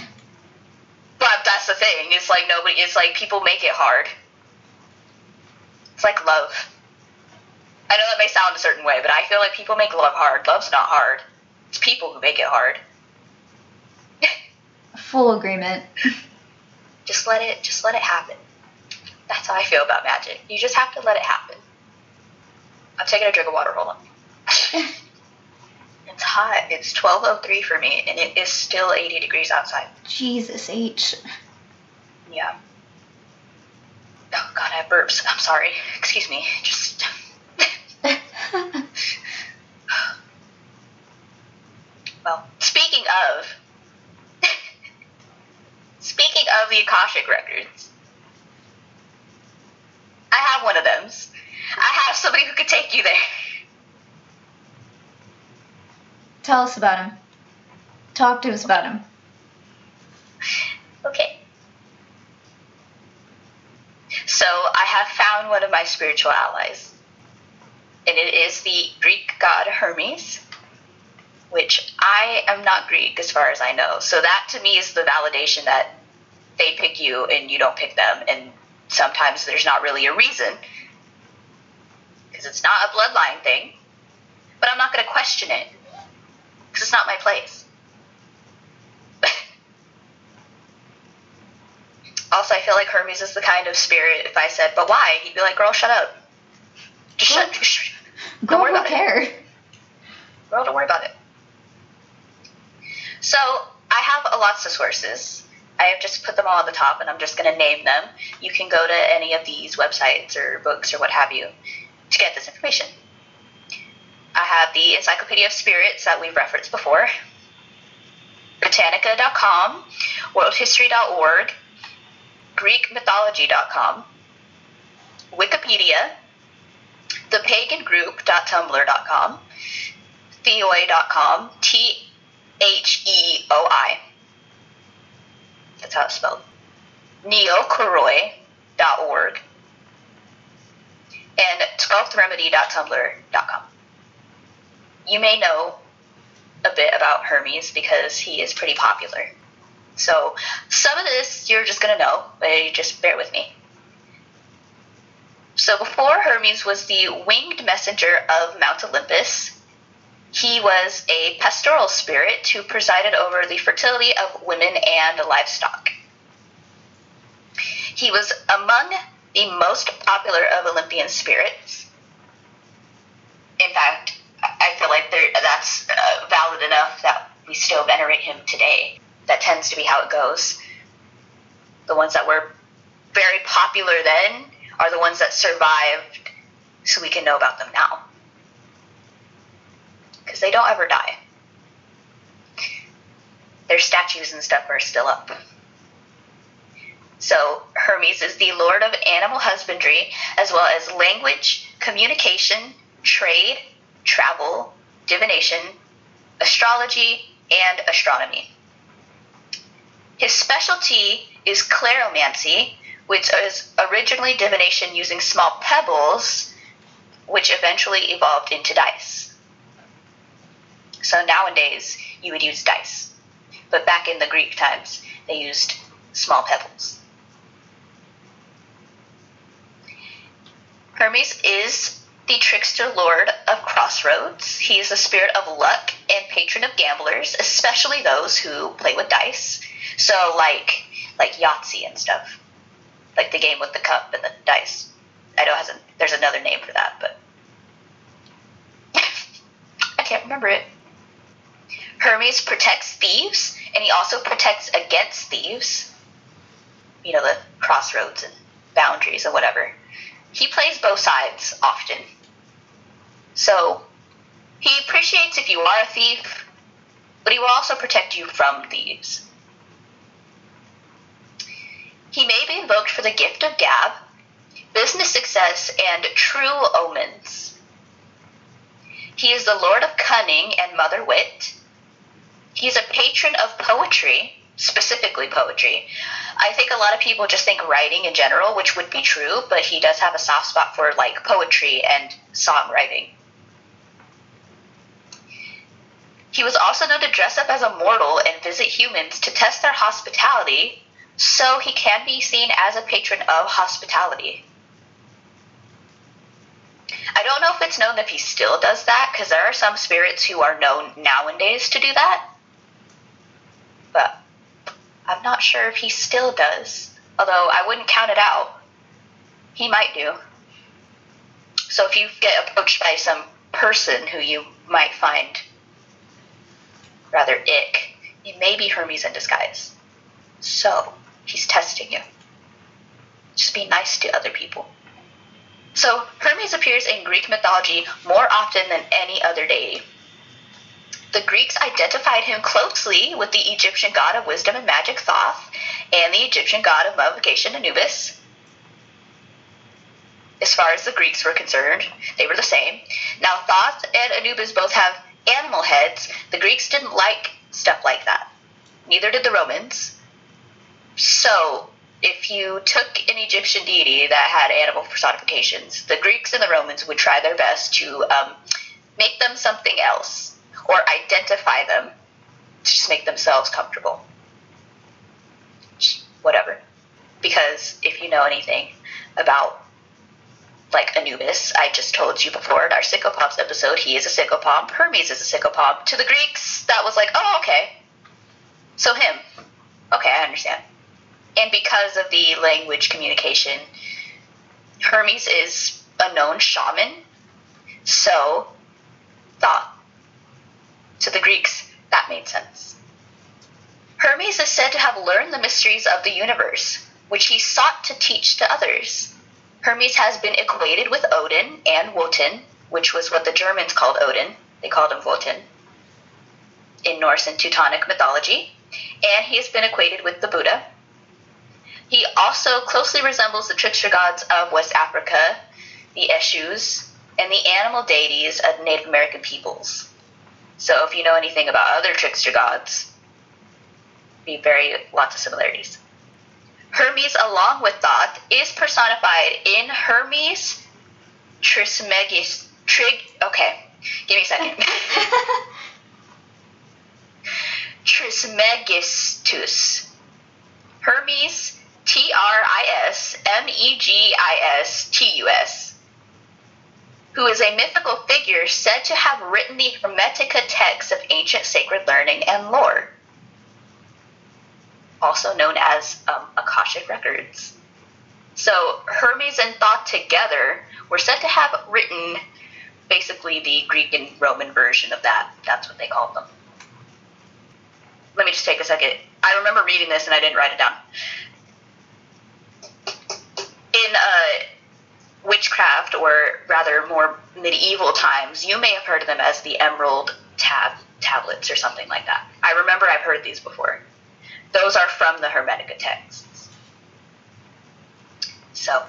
But that's the thing. It's like nobody. It's like people make it hard. It's like love. I know that may sound a certain way, but I feel like people make love hard. Love's not hard. It's people who make it hard. Full agreement. just let it. Just let it happen. That's how I feel about magic. You just have to let it happen. I'm taking a drink of water. Hold on. it's hot. It's 12:03 for me, and it is still 80 degrees outside. Jesus H. Yeah. Oh God, I have burps. I'm sorry. Excuse me. Just. well, speaking of. speaking of the Akashic records, I have one of them. I have somebody who could take you there. Tell us about him. Talk to us about him. Okay. So I have found one of my spiritual allies. And it is the Greek god Hermes, which I am not Greek as far as I know. So that to me is the validation that they pick you and you don't pick them. And sometimes there's not really a reason. Because it's not a bloodline thing. But I'm not going to question it. Because it's not my place. Also, I feel like Hermes is the kind of spirit. If I said, "But why?" he'd be like, "Girl, shut up. Just shut. Sh- Girl, worry who about it. cares? Girl, don't worry about it." So I have a lots of sources. I have just put them all on the top, and I'm just going to name them. You can go to any of these websites or books or what have you to get this information. I have the Encyclopedia of Spirits that we've referenced before, Britannica.com, WorldHistory.org, GreekMythology.com, Wikipedia, ThePaganGroup.tumblr.com, Theoi.com, T H E O I. That's how it's spelled. Neokoroi.org, and 12thremedy.tumblr.com. You may know a bit about Hermes because he is pretty popular. So some of this you're just gonna know, but just bear with me. So before Hermes was the winged messenger of Mount Olympus, he was a pastoral spirit who presided over the fertility of women and livestock. He was among the most popular of Olympian spirits. In fact, feel like that's uh, valid enough that we still venerate him today. That tends to be how it goes. The ones that were very popular then are the ones that survived, so we can know about them now. Because they don't ever die. Their statues and stuff are still up. So, Hermes is the lord of animal husbandry, as well as language, communication, trade, travel, divination, astrology, and astronomy. His specialty is cleromancy, which is originally divination using small pebbles, which eventually evolved into dice. So nowadays, you would use dice. But back in the Greek times, they used small pebbles. Hermes is the trickster lord of crossroads. He is the spirit of luck and patron of gamblers, especially those who play with dice. So like like Yahtzee and stuff. Like the game with the cup and the dice. I know it has a, there's another name for that, but I can't remember it. Hermes protects thieves, and he also protects against thieves. You know, the crossroads and boundaries and whatever. He plays both sides often. So, he appreciates if you are a thief, but he will also protect you from thieves. He may be invoked for the gift of gab, business success, and true omens. He is the lord of cunning and mother wit. He is a patron of poetry, specifically poetry. I think a lot of people just think writing in general, which would be true, but he does have a soft spot for like poetry and songwriting. He was also known to dress up as a mortal and visit humans to test their hospitality, so he can be seen as a patron of hospitality. I don't know if it's known if he still does that, because there are some spirits who are known nowadays to do that. I'm not sure if he still does, although I wouldn't count it out. He might do. So if you get approached by some person who you might find rather ick, it may be Hermes in disguise. So, he's testing you. Just be nice to other people. So, Hermes appears in Greek mythology more often than any other deity. The Greeks identified him closely with the Egyptian god of wisdom and magic Thoth and the Egyptian god of mummification Anubis. As far as the Greeks were concerned, they were the same. Now, Thoth and Anubis both have animal heads. The Greeks didn't like stuff like that. Neither did the Romans. So, if you took an Egyptian deity that had animal personifications, the Greeks and the Romans would try their best to um, make them something else or identify them to just make themselves comfortable. Whatever. Because if you know anything about like Anubis, I just told you before in our Psychopomps episode, he is a psychopomp. Hermes is a psychopomp. To the Greeks, that was like, oh, okay. So him. Okay, I understand. And because of the language communication, Hermes is a known shaman. So, Thoth. To the Greeks, that made sense. Hermes is said to have learned the mysteries of the universe, which he sought to teach to others. Hermes has been equated with Odin and Wotan, which was what the Germans called Odin. They called him Wotan in Norse and Teutonic mythology, and he has been equated with the Buddha. He also closely resembles the trickster gods of West Africa, the Eshus, and the animal deities of Native American peoples. So if you know anything about other trickster gods, be very lots of similarities. Hermes, along with Thoth, is personified in Hermes Trismegistus. Trig. Okay, give me a second. Trismegistus. Hermes, T R I S M E G I S T U S, who is a mythical figure said to have written the Hermetica texts of ancient sacred learning and lore also known as um, Akashic Records. So Hermes and Thoth together were said to have written basically the Greek and Roman version of that. That's what they called them. Let me just take a second. I remember reading this and I didn't write it down. In uh, witchcraft, or rather more medieval times, you may have heard of them as the Emerald tab tablets or something like that. I remember I've heard these before. Those are from the Hermetica texts. So,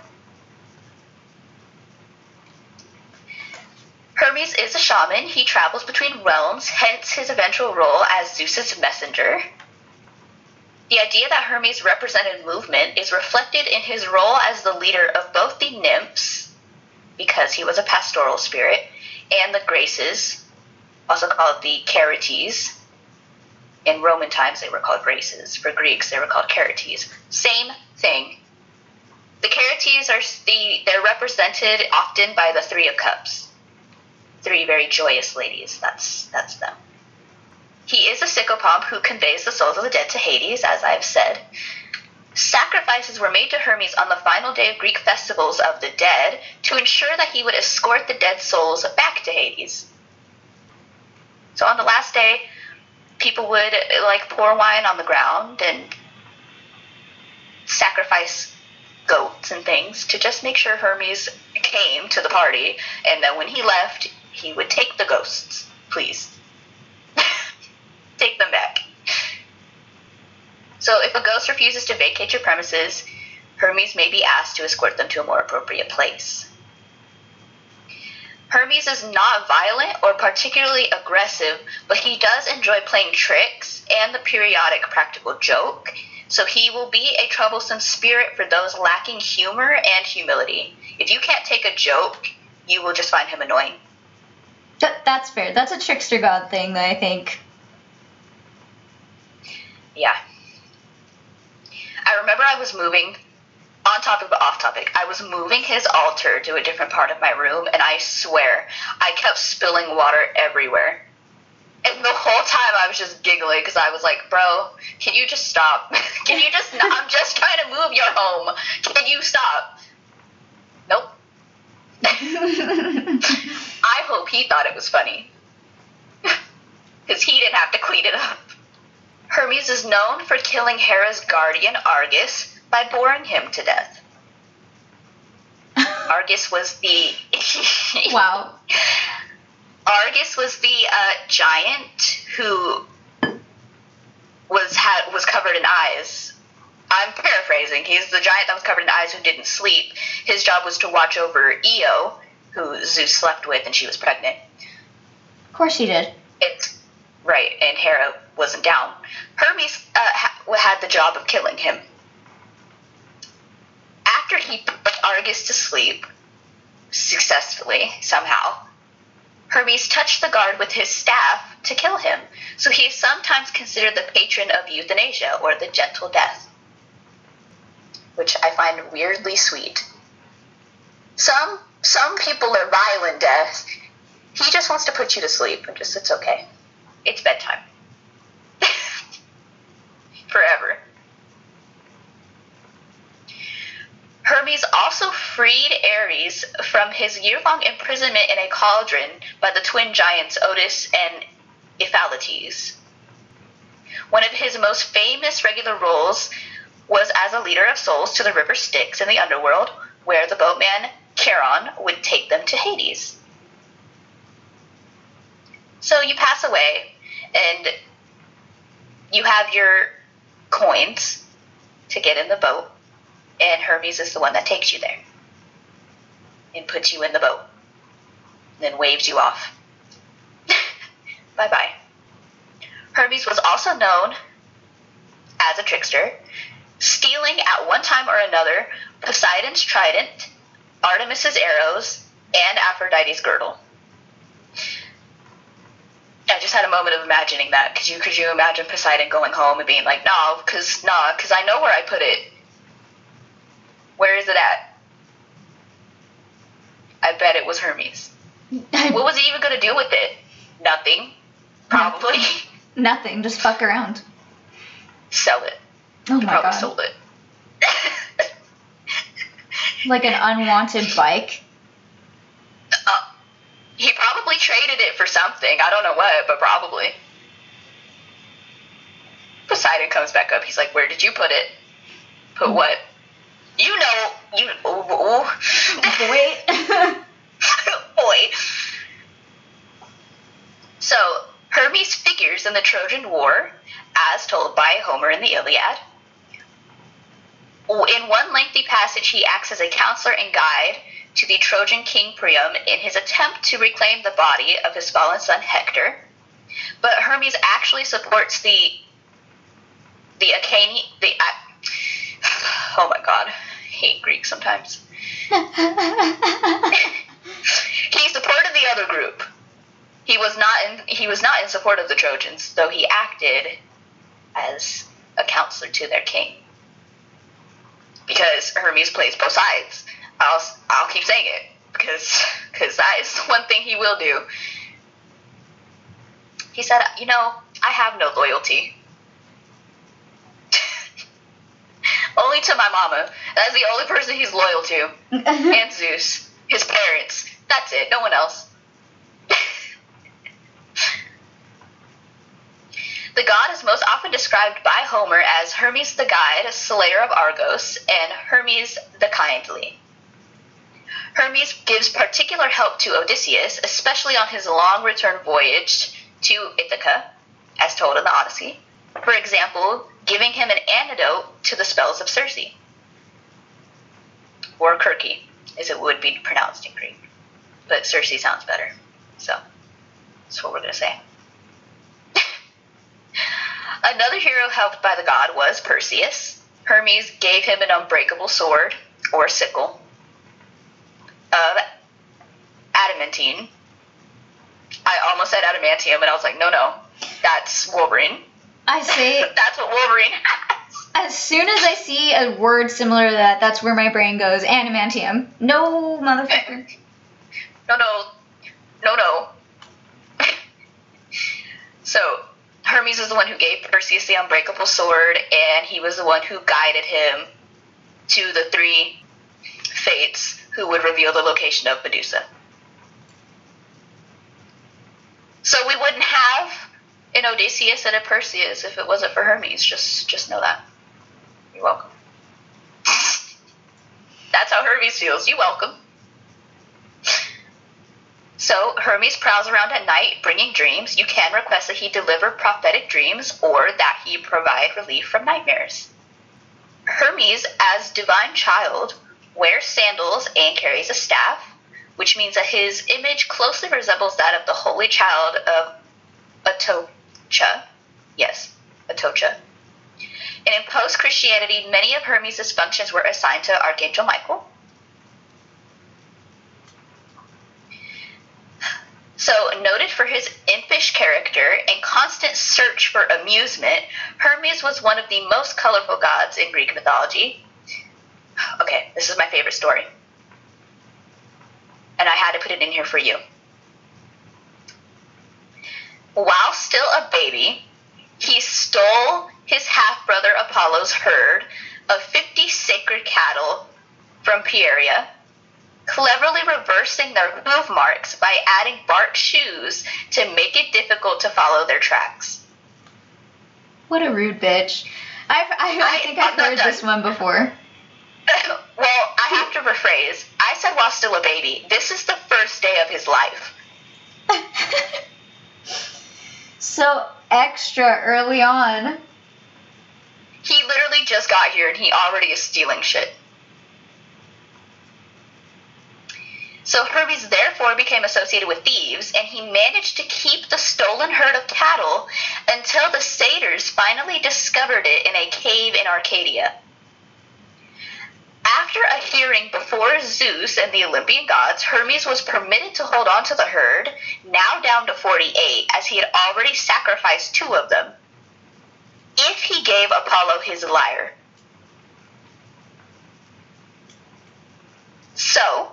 Hermes is a shaman. He travels between realms, hence his eventual role as Zeus's messenger. The idea that Hermes represented movement is reflected in his role as the leader of both the nymphs, because he was a pastoral spirit, and the Graces, also called the Charites, in Roman times, they were called Graces. For Greeks, they were called Charites. Same thing. The Charites are the they're represented often by the Three of Cups. Three very joyous ladies. That's that's them. He is a psychopomp who conveys the souls of the dead to Hades, as I've said. Sacrifices were made to Hermes on the final day of Greek festivals of the dead to ensure that he would escort the dead souls back to Hades. So on the last day, people would like pour wine on the ground and sacrifice goats and things to just make sure Hermes came to the party, and that when he left, he would take the ghosts, please. Take them back. So if a ghost refuses to vacate your premises, Hermes may be asked to escort them to a more appropriate place. Hermes is not violent or particularly aggressive, but he does enjoy playing tricks and the periodic practical joke, so he will be a troublesome spirit for those lacking humor and humility. If you can't take a joke, you will just find him annoying. That's fair. That's a trickster god thing I think. Yeah. I remember I was moving on topic but off topic. I was moving his altar to a different part of my room, and I swear I kept spilling water everywhere. And the whole time I was just giggling because I was like, "Bro, can you just stop? can you just? Not, I'm just trying to move your home. Can you stop?" Nope. I hope he thought it was funny. because he didn't have to clean it up. Hermes is known for killing Hera's guardian Argus by boring him to death. Argus was the Wow. Argus was the uh, giant who was had was covered in eyes. I'm paraphrasing. He's the giant that was covered in eyes who didn't sleep. His job was to watch over Io, who Zeus slept with, and she was pregnant. Of course he did. It's right, and Hera wasn't down. Hermes uh, had the job of killing him. After he put Argus to sleep, successfully somehow, Hermes touched the guard with his staff to kill him. So he is sometimes considered the patron of euthanasia or the gentle death, which I find weirdly sweet. Some some people are violent death. He just wants to put you to sleep and just it's okay. It's bedtime. Forever. Hermes also freed Ares from his year long imprisonment in a cauldron by the twin giants Otus and Ephialtes. One of his most famous regular roles was as a leader of souls to the river Styx in the underworld, where the boatman Charon would take them to Hades. So you pass away, and you have your coins to get in the boat, and Hermes is the one that takes you there and puts you in the boat, then waves you off. bye bye. Hermes was also known as a trickster, stealing at one time or another Poseidon's trident, Artemis's arrows, and Aphrodite's girdle. I just had a moment of imagining that. Could you could you imagine Poseidon going home and being like, "No, cause nah, cause I know where I put it. Where is it at? I bet it was Hermes. What was he even gonna do with it? Nothing. Probably Nothing. Just fuck around. sell it. Oh He my probably god. sold it. Like an unwanted bike. He probably traded it for something. I don't know what, but probably. Poseidon comes back up. He's like, "Where did you put it? Put what? You know, you ooh, ooh. Wait. boy." So Hermes figures in the Trojan War, as told by Homer in the Iliad. In one lengthy passage, he acts as a counselor and guide to the Trojan king Priam in his attempt to reclaim the body of his fallen son Hector. But Hermes actually supports the the Acani the uh, oh my god, I hate Greek sometimes. He supported the other group. He was not in he was not in support of the Trojans, though he acted as a counselor to their king. Because Hermes plays both sides. I'll I'll keep saying it because because that is the one thing he will do. He said, "You know, I have no loyalty. only to my mama. That's the only person he's loyal to, and Zeus, his parents. That's it. No one else." The god is most often described by Homer as Hermes the guide, slayer of Argus, and Hermes the kindly. Hermes gives particular help to Odysseus, especially on his long return voyage to Ithaca, as told in the Odyssey. For example, giving him an antidote to the spells of Circe, or Kirke, as it would be pronounced in Greek. But Circe sounds better, so that's what we're going to say. Another hero helped by the god was Perseus. Hermes gave him an unbreakable sword, or sickle, of adamantine. I almost said adamantium, and I was like, no, no, that's Wolverine. I see. That's what Wolverine has. as soon as I see a word similar to that, that's where my brain goes. Animantium. No, motherfucker. No, no, no, no. so, Hermes is the one who gave Perseus the unbreakable sword, and he was the one who guided him to the three fates who would reveal the location of Medusa. So we wouldn't have an Odysseus and a Perseus if it wasn't for Hermes. Just just know that. You're welcome. That's how Hermes feels. You're welcome. So Hermes prowls around at night bringing dreams. You can request that he deliver prophetic dreams or that he provide relief from nightmares. Hermes, as divine child, wears sandals and carries a staff, which means that his image closely resembles that of the holy child of Atocha. Yes, Atocha. And in post Christianity, many of Hermes' functions were assigned to Archangel Michael. So, noted for his impish character and constant search for amusement, Hermes was one of the most colorful gods in Greek mythology. Okay, this is my favorite story. And I had to put it in here for you. While still a baby, he stole his half brother Apollo's herd of 50 sacred cattle from Pieria, cleverly reversing their hoof marks by adding bark shoes to make it difficult to follow their tracks. What a rude bitch. I've, I, I I- think I've heard this one before. well, I have to rephrase. I said while still a baby. This is the first day of his life. so extra early on. He literally just got here and he already is stealing shit. So Hermes therefore became associated with thieves, and he managed to keep the stolen herd of cattle until the satyrs finally discovered it in a cave in Arcadia. After a hearing before Zeus and the Olympian gods, Hermes was permitted to hold on to the herd, now down to 48, as he had already sacrificed two of them if he gave Apollo his lyre. So,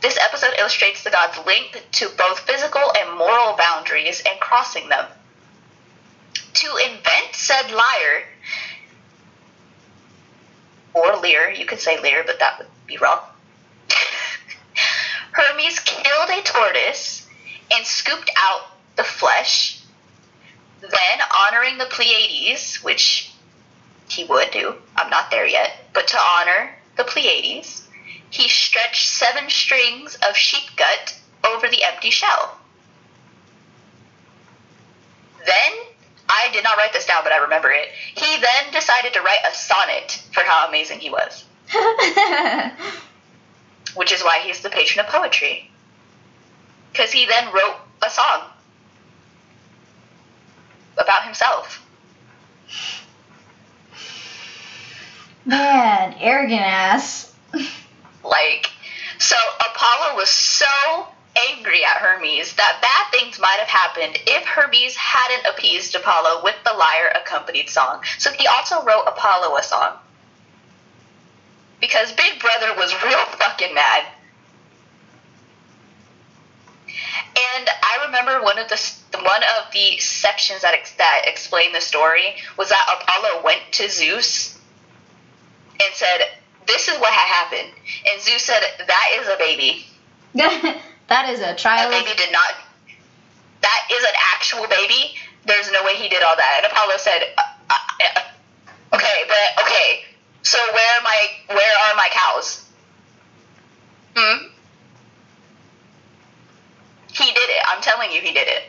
this episode illustrates the gods' link to both physical and moral boundaries and crossing them. To invent said lyre, or Lear. you could say Lear, but that would be wrong. Hermes killed a tortoise and scooped out the flesh then, honoring the Pleiades, which he would do, I'm not there yet, but to honor the Pleiades, he stretched seven strings of sheep gut over the empty shell. Then, I did not write this down, but I remember it. He then decided to write a sonnet for how amazing he was, which is why he's the patron of poetry. Because he then wrote a song about himself. Man, arrogant ass. Like, so Apollo was so angry at Hermes that bad things might have happened if Hermes hadn't appeased Apollo with the lyre accompanied song. So he also wrote Apollo a song. Because Big Brother was real fucking mad. And I remember one of the one of the sections that ex- that explained the story was that Apollo went to Zeus and said, "This is what had happened," and Zeus said, "That is a baby. that is a That trial. baby did not. That is an actual baby. There's no way he did all that." And Apollo said, uh, uh, uh, "Okay, but okay. So where are my where are my cows? Hmm." He did it. I'm telling you, he did it.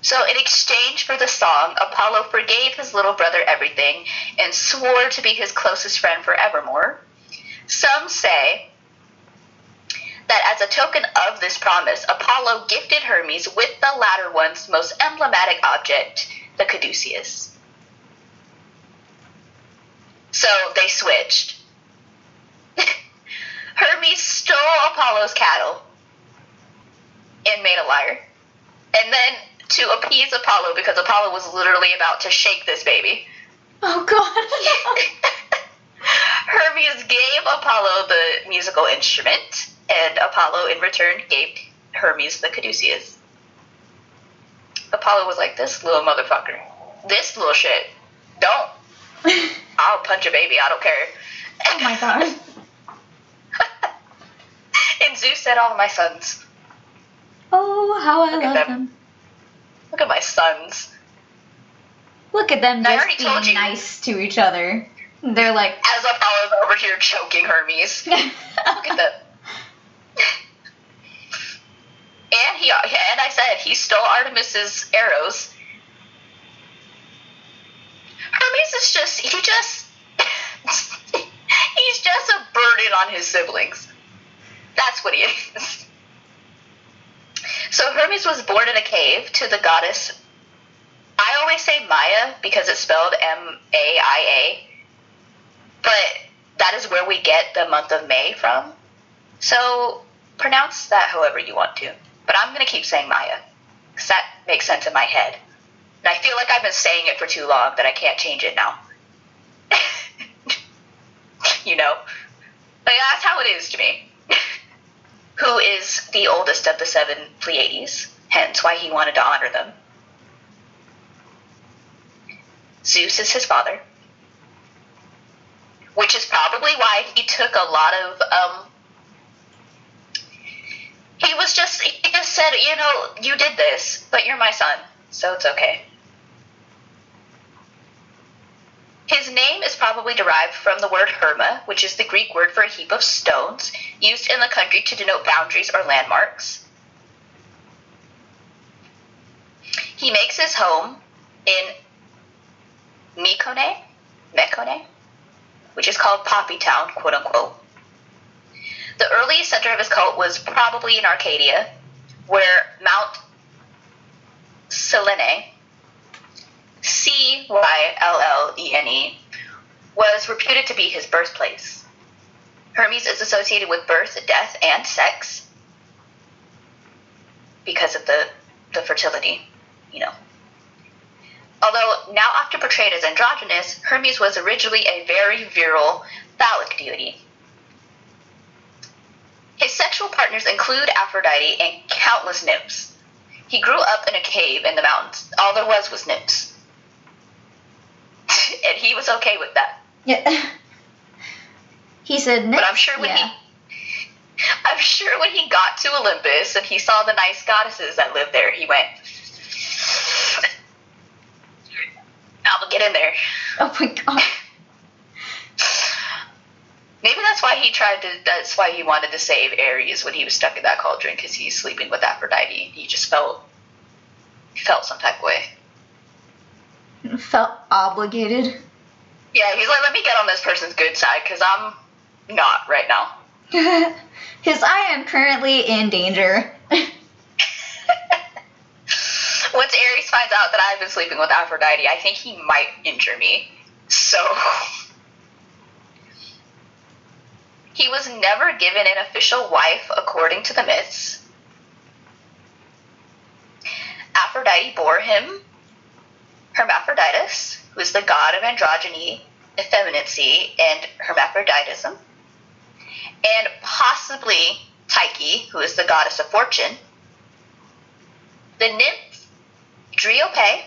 So, in exchange for the song, Apollo forgave his little brother everything and swore to be his closest friend forevermore. Some say that as a token of this promise, Apollo gifted Hermes with the latter one's most emblematic object, the caduceus. So they switched. Hermes stole Apollo's cattle and made a lyre. And then to appease Apollo, because Apollo was literally about to shake this baby, Oh god. Hermes gave Apollo the musical instrument, and Apollo in return gave Hermes the caduceus. Apollo was like, This little motherfucker. This little shit. Don't. I'll punch a baby, I don't care. oh my god. and Zeus said, All my sons. Oh, how I Look love them. them. Look at my sons. Look at them just already told being you. nice to each other. They're like, As Apollo's over here choking Hermes. Look at that. And he and I said he stole Artemis's arrows. Hermes is just he just he's just a burden on his siblings. That's what he is. So Hermes was born in a cave to the goddess. I always say Maya because it's spelled M A I A, but that is where we get the month of May from. So pronounce that however you want to. But I'm going to keep saying Maya because that makes sense in my head. And I feel like I've been saying it for too long that I can't change it now. you know? Like, that's how it is to me. Who is the oldest of the seven Pleiades, hence why he wanted to honor them. Zeus is his father, which is probably why he took a lot of um, he was just he just said, you know, you did this, but you're my son, so it's okay. His name is probably derived from the word herma, which is the Greek word for a heap of stones, used in the country to denote boundaries or landmarks. He makes his home in Mekone, Mekone, which is called Poppy Town, quote unquote. The earliest center of his cult was probably in Arcadia, where Mount Cyllene, C Y L L E N E, was reputed to be his birthplace. Hermes is associated with birth, death, and sex because of the, the fertility, you know. Although now often portrayed as androgynous, Hermes was originally a very virile phallic deity. His sexual partners include Aphrodite and countless nymphs. He grew up in a cave in the mountains. All there was was nymphs. and he was okay with that. yeah. he said, But I'm sure when yeah. he I'm sure when he got to Olympus and he saw the nice goddesses that lived there, he went I'll get in there. Oh my god. Maybe that's why he tried to. That's why he wanted to save Ares when he was stuck in that cauldron because he's sleeping with Aphrodite. He just felt he felt some type of way. Felt obligated. Yeah, he's like, let me get on this person's good side because I'm not right now. Because I am currently in danger. Once Ares finds out that I've been sleeping with Aphrodite, I think he might injure me. So he was never given an official wife according to the myths. Aphrodite bore him Hermaphroditus, who is the god of androgyny, effeminacy, and hermaphroditism, and possibly Tyche, who is the goddess of fortune. The nymph Dryope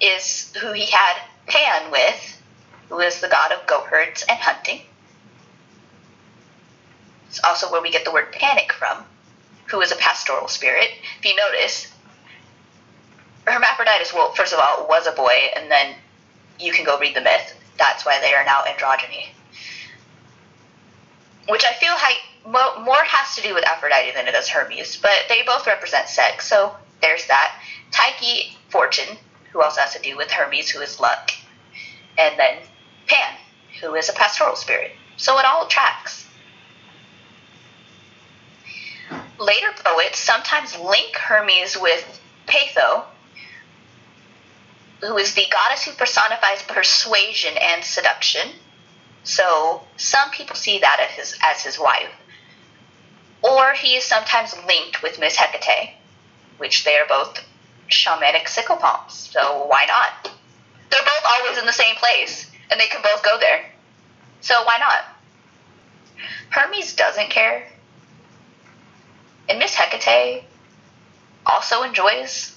is who he had Pan with, who is the god of goatherds and hunting. It's also where we get the word panic from, who is a pastoral spirit. If you notice, Hermaphroditus, well, first of all, was a boy, and then you can go read the myth. That's why they are now androgyny. Which I feel mo- more has to do with Aphrodite than it does Hermes, but they both represent sex, so there's that. Tyche, fortune, who also has to do with Hermes, who is luck, and then Pan, who is a pastoral spirit. So it all tracks. Later poets sometimes link Hermes with Peitho, who is the goddess who personifies persuasion and seduction. So some people see that as his, as his wife. Or he is sometimes linked with Miss Hecate, which they are both shamanic psychopomps. So why not? They're both always in the same place, and they can both go there. So why not? Hermes doesn't care. And Miss Hecate also enjoys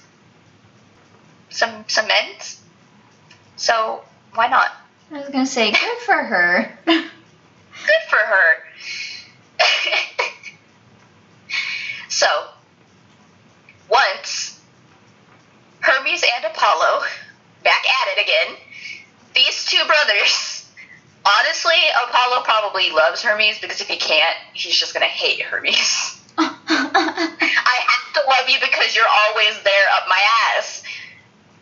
some some men's. So why not? I was gonna say, good for her. Good for her. so, once Hermes and Apollo, back at it again. These two brothers. Honestly, Apollo probably loves Hermes because if he can't, he's just gonna hate Hermes. I have to love you because you're always there up my ass.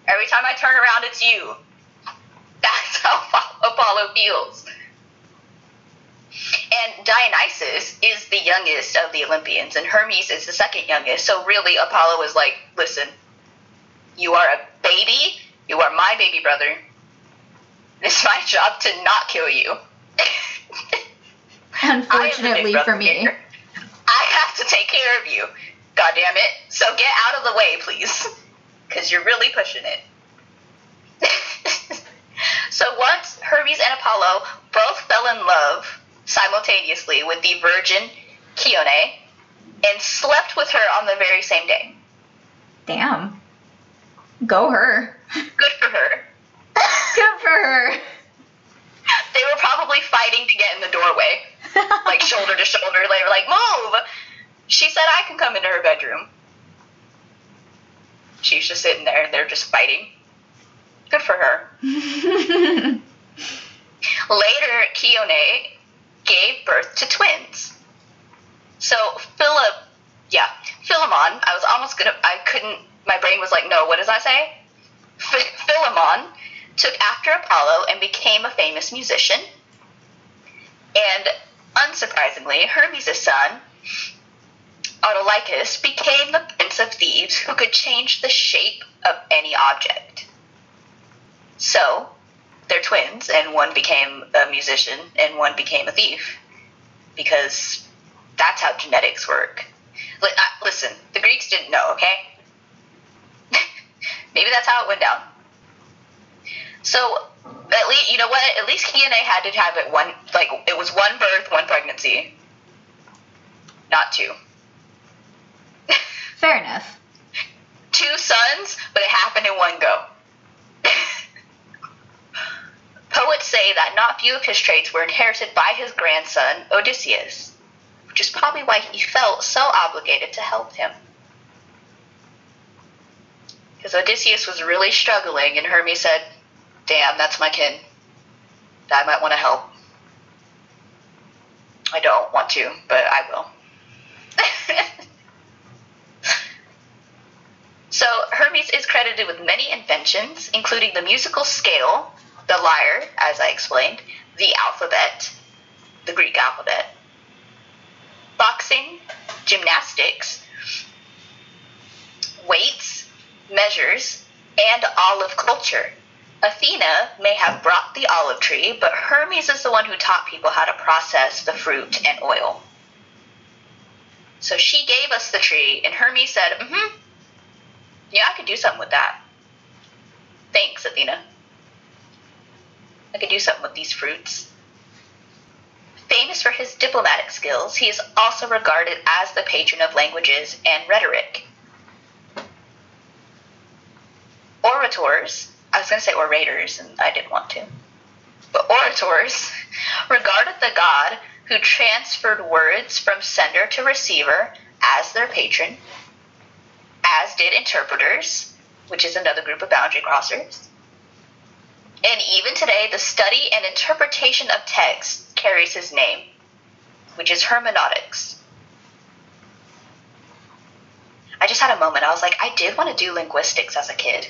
Every time I turn around, it's you. That's how Apollo feels. And Dionysus is the youngest of the Olympians, and Hermes is the second youngest. So really, Apollo is like, listen, you are a baby. You are my baby brother. It's my job to not kill you. Unfortunately for me. Here. To take care of you. God damn it. So get out of the way, please. Because you're really pushing it. so once Hermes and Apollo both fell in love simultaneously with the virgin Chione and slept with her on the very same day. Damn. Go her. Good for her. Good for her. They were probably fighting to get in the doorway, like shoulder to shoulder. They were like, "Move!" She said, "I can come into her bedroom." She's just sitting there, and they're just fighting. Good for her. Later, Chione gave birth to twins. So Philip, yeah, Philemon. I was almost gonna. I couldn't. My brain was like, no. What does I say? Philemon took after Apollo and became a famous musician. And unsurprisingly, Hermes' son, Autolycus, became the prince of thieves who could change the shape of any object. So, they're twins, and one became a musician and one became a thief. Because that's how genetics work. Uh, listen, the Greeks didn't know, okay? Maybe that's how it went down. So at least you know what? At least he and I had to have it one like it was one birth, one pregnancy, not two. Fair enough. Two sons, but it happened in one go. Poets say that not few of his traits were inherited by his grandson, Odysseus, which is probably why he felt so obligated to help him. Because Odysseus was really struggling, and Hermes said, Damn, that's my kid. I might want to help. I don't want to, but I will. So, Hermes is credited with many inventions, including the musical scale, the lyre, as I explained, the alphabet, the Greek alphabet, boxing, gymnastics, weights, measures, and olive culture. Athena may have brought the olive tree, but Hermes is the one who taught people how to process the fruit and oil. So she gave us the tree, and Hermes said, mm hmm, yeah, I could do something with that. Thanks, Athena. I could do something with these fruits. Famous for his diplomatic skills, he is also regarded as the patron of languages and rhetoric. Orators, I was going to say orators, and I didn't want to, but orators regarded the god who transferred words from sender to receiver as their patron, as did interpreters, which is another group of boundary crossers. And even today, the study and interpretation of text carries his name, which is hermeneutics. I just had a moment. I was like, I did want to do linguistics as a kid.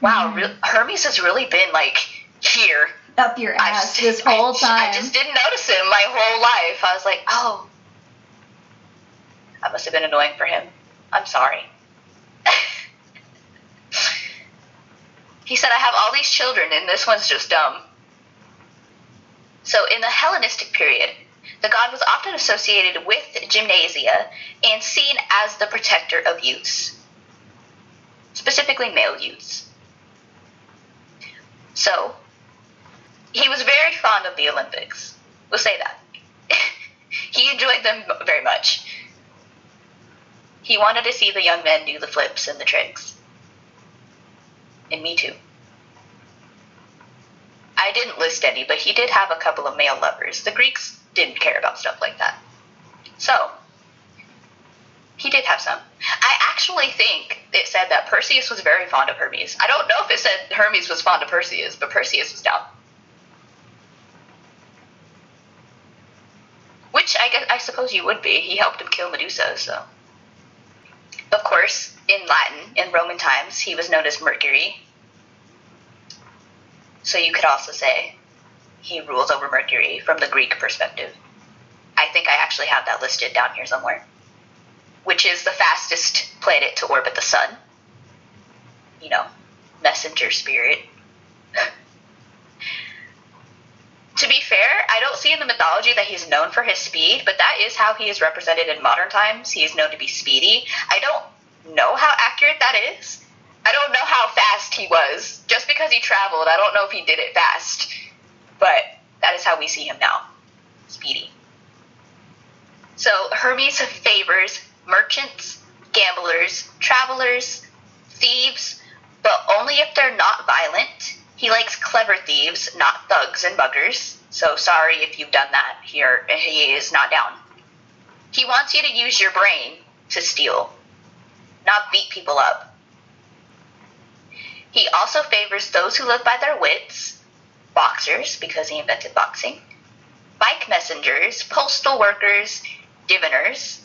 Wow, mm. Hermes has really been like here up your ass just, this whole time. I just didn't notice him my whole life. I was like, oh, I must have been annoying for him. I'm sorry. He said, I have all these children, and this one's just dumb. So, in the Hellenistic period, the god was often associated with gymnasia and seen as the protector of youths, specifically male youths. So, he was very fond of the Olympics. We'll say that. he enjoyed them very much. He wanted to see the young men do the flips and the tricks. And me too. I didn't list any, but he did have a couple of male lovers. The Greeks didn't care about stuff like that. So, he did have some. I actually think it said that Perseus was very fond of Hermes. I don't know if it said Hermes was fond of Perseus, but Perseus was down. Which I guess I suppose you would be. He helped him kill Medusa, so. Of course, in Latin, in Roman times, he was known as Mercury. So you could also say he rules over Mercury from the Greek perspective. I think I actually have that listed down here somewhere. Which is the fastest planet to orbit the sun. You know, messenger spirit. To be fair, I don't see in the mythology that he's known for his speed, but that is how he is represented in modern times. He is known to be speedy. I don't know how accurate that is. I don't know how fast he was. Just because he traveled, I don't know if he did it fast. But that is how we see him now. Speedy. So Hermes favors merchants, gamblers, travelers, thieves, but only if they're not violent. He likes clever thieves, not thugs and buggers. So sorry if you've done that. Here, he is not down. He wants you to use your brain to steal, not beat people up. He also favors those who live by their wits, boxers, because he invented boxing, bike messengers, postal workers, diviners.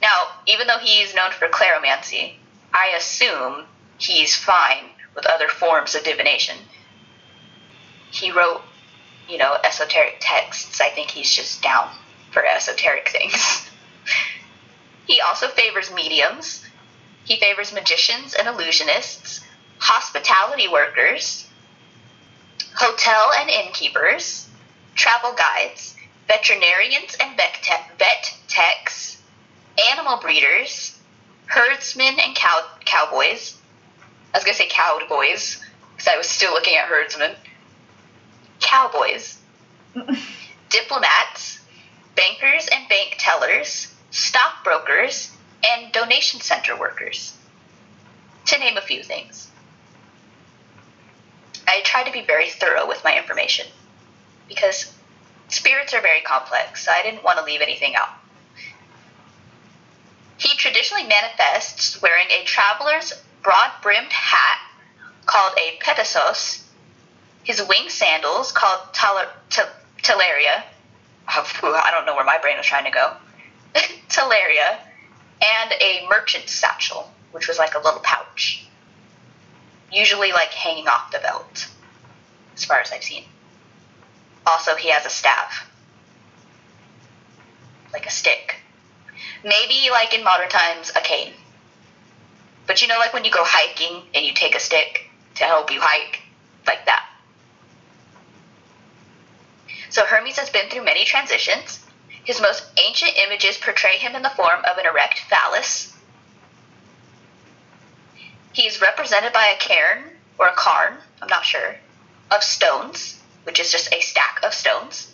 Now, even though he's known for cleromancy, I assume he's fine with other forms of divination. He wrote, you know, esoteric texts. I think he's just down for esoteric things. he also favors mediums. He favors magicians and illusionists, hospitality workers, hotel and innkeepers, travel guides, veterinarians and vet, te- vet techs, animal breeders, herdsmen and cow- cowboys. I was going to say cowboys because I was still looking at herdsmen. Cowboys, diplomats, bankers and bank tellers, stockbrokers, and donation center workers, to name a few things. I try to be very thorough with my information because spirits are very complex, so I didn't want to leave anything out. He traditionally manifests wearing a traveler's broad brimmed hat called a petasos, his wing sandals called talar-. I don't know where my brain was trying to go. talaria, and a merchant's satchel, which was like a little pouch. Usually, like hanging off the belt, as far as I've seen. Also, he has a staff, like a stick. Maybe, like in modern times, a cane. But you know, like when you go hiking and you take a stick to help you hike, like that. So Hermes has been through many transitions. His most ancient images portray him in the form of an erect phallus. He is represented by a cairn or a cairn, I'm not sure, of stones, which is just a stack of stones.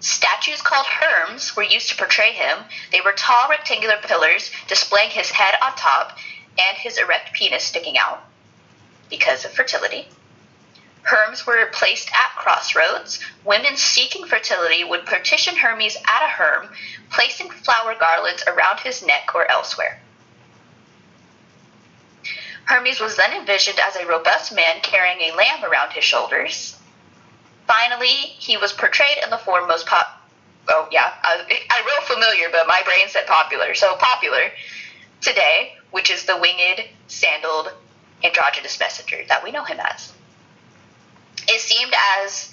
Statues called herms were used to portray him. They were tall rectangular pillars displaying his head on top and his erect penis sticking out because of fertility. Herms were placed at crossroads. Women seeking fertility would petition Hermes at a herm, placing flower garlands around his neck or elsewhere. Hermes was then envisioned as a robust man carrying a lamb around his shoulders. Finally, he was portrayed in the form most pop. Oh yeah, I, I wrote familiar, but my brain said popular. So popular today, which is the winged, sandaled, androgynous messenger that we know him as. It seemed as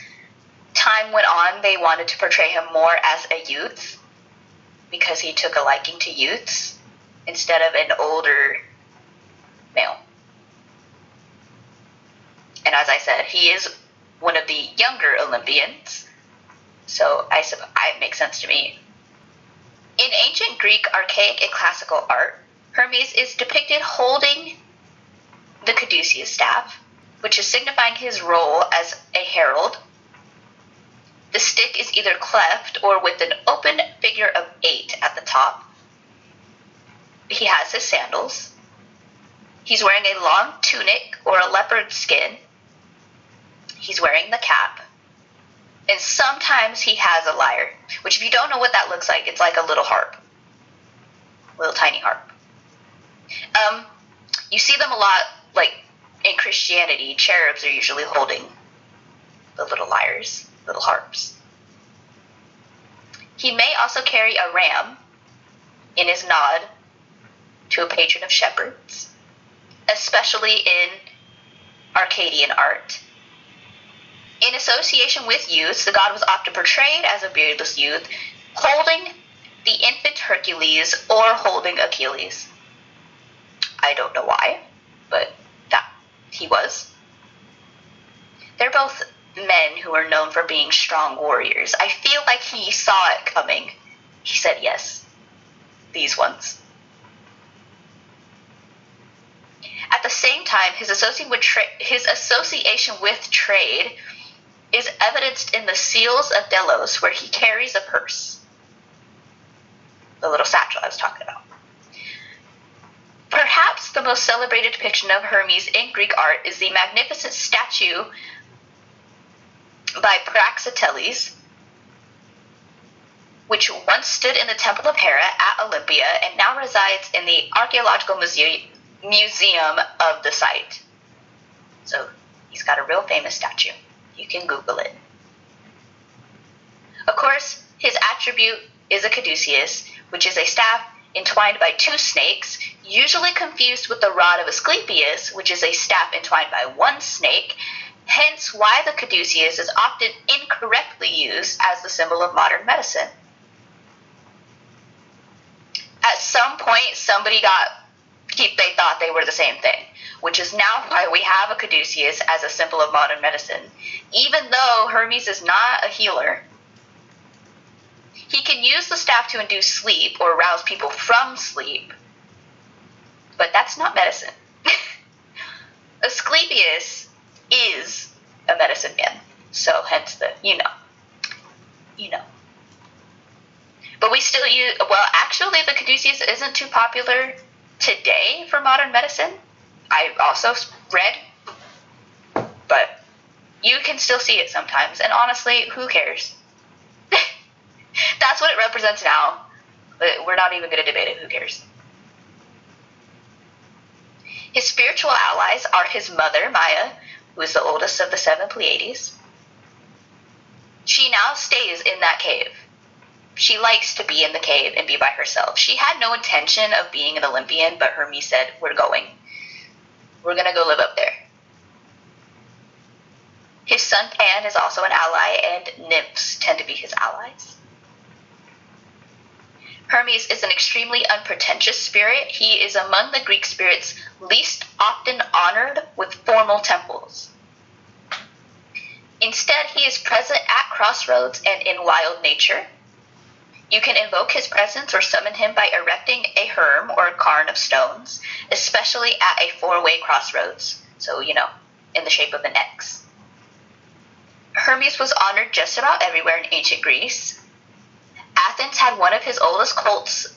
time went on, they wanted to portray him more as a youth because he took a liking to youths instead of an older male. And as I said, he is one of the younger Olympians, so I suppose it makes sense to me. In ancient Greek, archaic, and classical art, Hermes is depicted holding the caduceus staff, which is signifying his role as a herald. The stick is either cleft or with an open figure of eight at the top. He has his sandals. He's wearing a long tunic or a leopard skin. He's wearing the cap. And sometimes he has a lyre, which, if you don't know what that looks like, it's like a little harp. little tiny harp. Um, you see them a lot, like in Christianity. Cherubs are usually holding the little lyres, little harps. He may also carry a ram in his nod to a patron of shepherds, especially in Arcadian art. In association with youths, the god was often portrayed as a beardless youth holding the infant Hercules or holding Achilles. I don't know why, but that he was. They're both men who are known for being strong warriors. I feel like he saw it coming. He said yes. These ones. At the same time, his tra- his association with trade is evidenced in the Seals of Delos, where he carries a purse. The little satchel I was talking about. Perhaps the most celebrated depiction of Hermes in Greek art is the magnificent statue by Praxiteles, which once stood in the Temple of Hera at Olympia and now resides in the Archaeological Muse- Museum of the site. So he's got a real famous statue. You can Google it. Of course, his attribute is a caduceus, which is a staff entwined by two snakes, usually confused with the rod of Asclepius, which is a staff entwined by one snake, hence why the caduceus is often incorrectly used as the symbol of modern medicine. At some point, somebody got, they thought they were the same thing, which is now why we have a caduceus as a symbol of modern medicine, even though Hermes is not a healer. He can use the staff to induce sleep or rouse people from sleep, but that's not medicine. Asclepius is a medicine man, so hence the, you know, you know. But we still use, well, actually, the caduceus isn't too popular today for modern medicine. I also read, but you can still see it sometimes, and honestly, who cares? That's what it represents now. Uh, we're not even going to debate it. Who cares? His spiritual allies are his mother, Maya, who is the oldest of the seven Pleiades. She now stays in that cave. She likes to be in the cave and be by herself. She had no intention of being an Olympian, but Hermes said, We're going. We're to go live up there. His son Pan is also an ally, and nymphs tend to be his allies. Hermes is an extremely unpretentious spirit. He is among the Greek spirits least often honored with formal temples. Instead, he is present at crossroads and in wild nature. You can invoke his presence or summon him by erecting a herm or a cairn of stones, especially at a four way crossroads, so, you know, in the shape of an X. Hermes was honored just about everywhere in ancient Greece. Athens had one of his oldest cults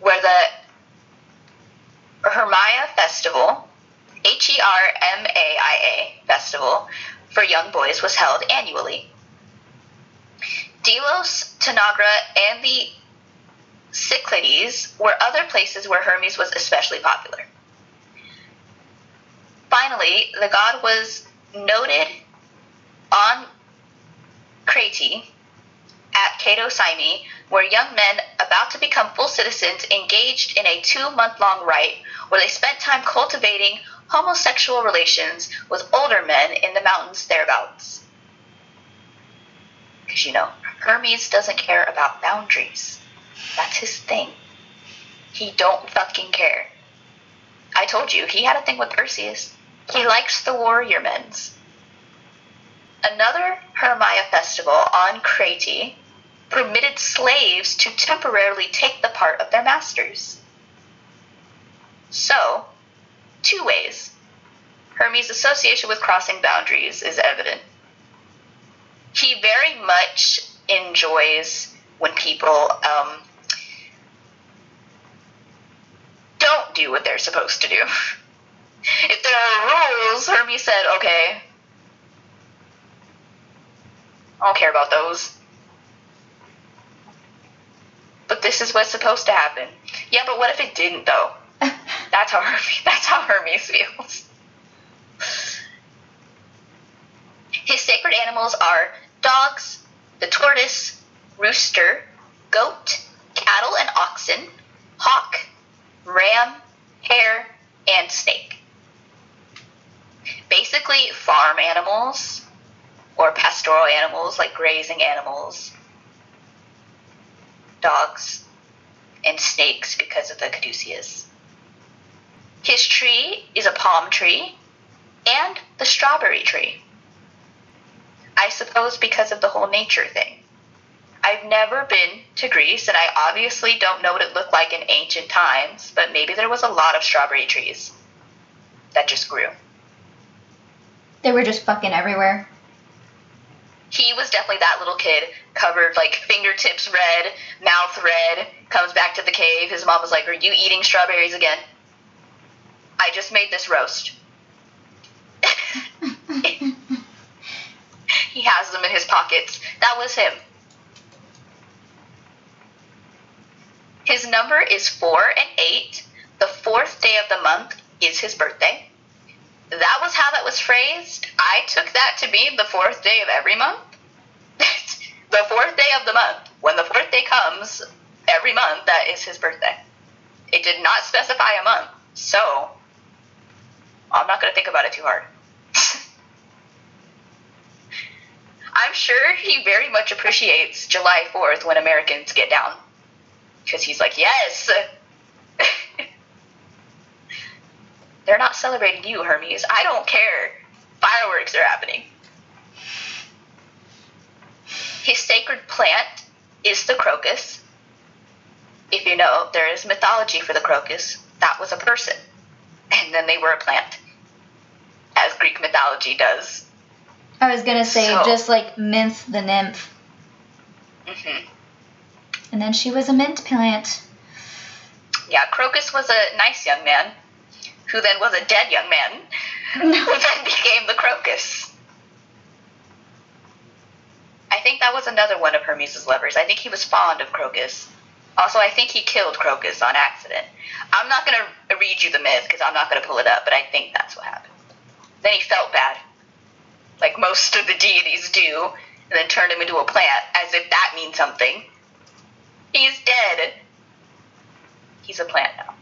where the Hermaia Festival, H E R M A I A Festival, for young boys was held annually. Delos, Tanagra, and the Cyclades were other places where Hermes was especially popular. Finally, the god was noted on Crete at Kato Symi, where young men about to become full citizens engaged in a two month long rite where they spent time cultivating homosexual relations with older men in the mountains thereabouts. Because you know, Hermes doesn't care about boundaries. That's his thing. He don't fucking care. I told you, he had a thing with Perseus. He likes the warrior men's. Another Hermaia festival on Crete permitted slaves to temporarily take the part of their masters. So, two ways. Hermes' association with crossing boundaries is evident. He very much enjoys when people um, don't do what they're supposed to do. if there are rules, Hermes said, okay, I don't care about those. But this is what's supposed to happen. Yeah, but what if it didn't though? That's how Hermes, that's how Hermes feels. His sacred animals are dogs, the tortoise, rooster, goat, cattle and oxen, hawk, ram, hare, and snake. Basically, farm animals or pastoral animals like grazing animals, dogs, and snakes because of the caduceus. His tree is a palm tree and the strawberry tree. I suppose because of the whole nature thing. I've never been to Greece, and I obviously don't know what it looked like in ancient times, but maybe there was a lot of strawberry trees that just grew. They were just fucking everywhere. He was definitely that little kid, covered like fingertips red, mouth red, comes back to the cave. His mom was like, Are you eating strawberries again? I just made this roast. He has them in his pockets. That was him. His number is 4 and 8. The fourth day of the month is his birthday. That was how that was phrased. I took that to be the fourth day of every month. the fourth day of the month. When the fourth day comes every month, that is his birthday. It did not specify a month. So, I'm not going to think about it too hard. I'm sure he very much appreciates July 4th when Americans get down. Because he's like, yes! They're not celebrating you, Hermes. I don't care. Fireworks are happening. His sacred plant is the crocus. If you know, there is mythology for the crocus. That was a person. And then they were a plant. As Greek mythology does. I was gonna say, So- just like Minthe the nymph. hmm And then she was a mint plant. Yeah, Crocus was a nice young man, who then was a dead young man, who then became the Crocus. I think that was another one of Hermes' lovers. I think he was fond of Crocus. Also, I think he killed Crocus on accident. I'm not going to read you the myth because I'm not going to pull it up, but I think that's what happened. Then he felt bad, like most of the deities do, and then turned him into a plant, as if that means something. He's dead. He's a plant now.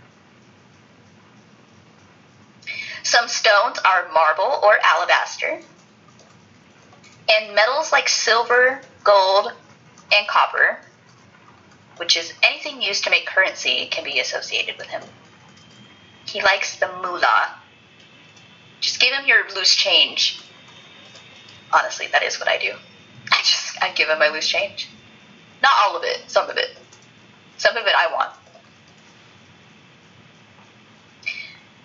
Some stones are marble or alabaster. And metals like silver, gold, and copper, which is anything used to make currency, can be associated with him. He likes the moolah. Just give him your loose change. Honestly, that is what I do. I just I give him my loose change. Not all of it, some of it. Some of it I want.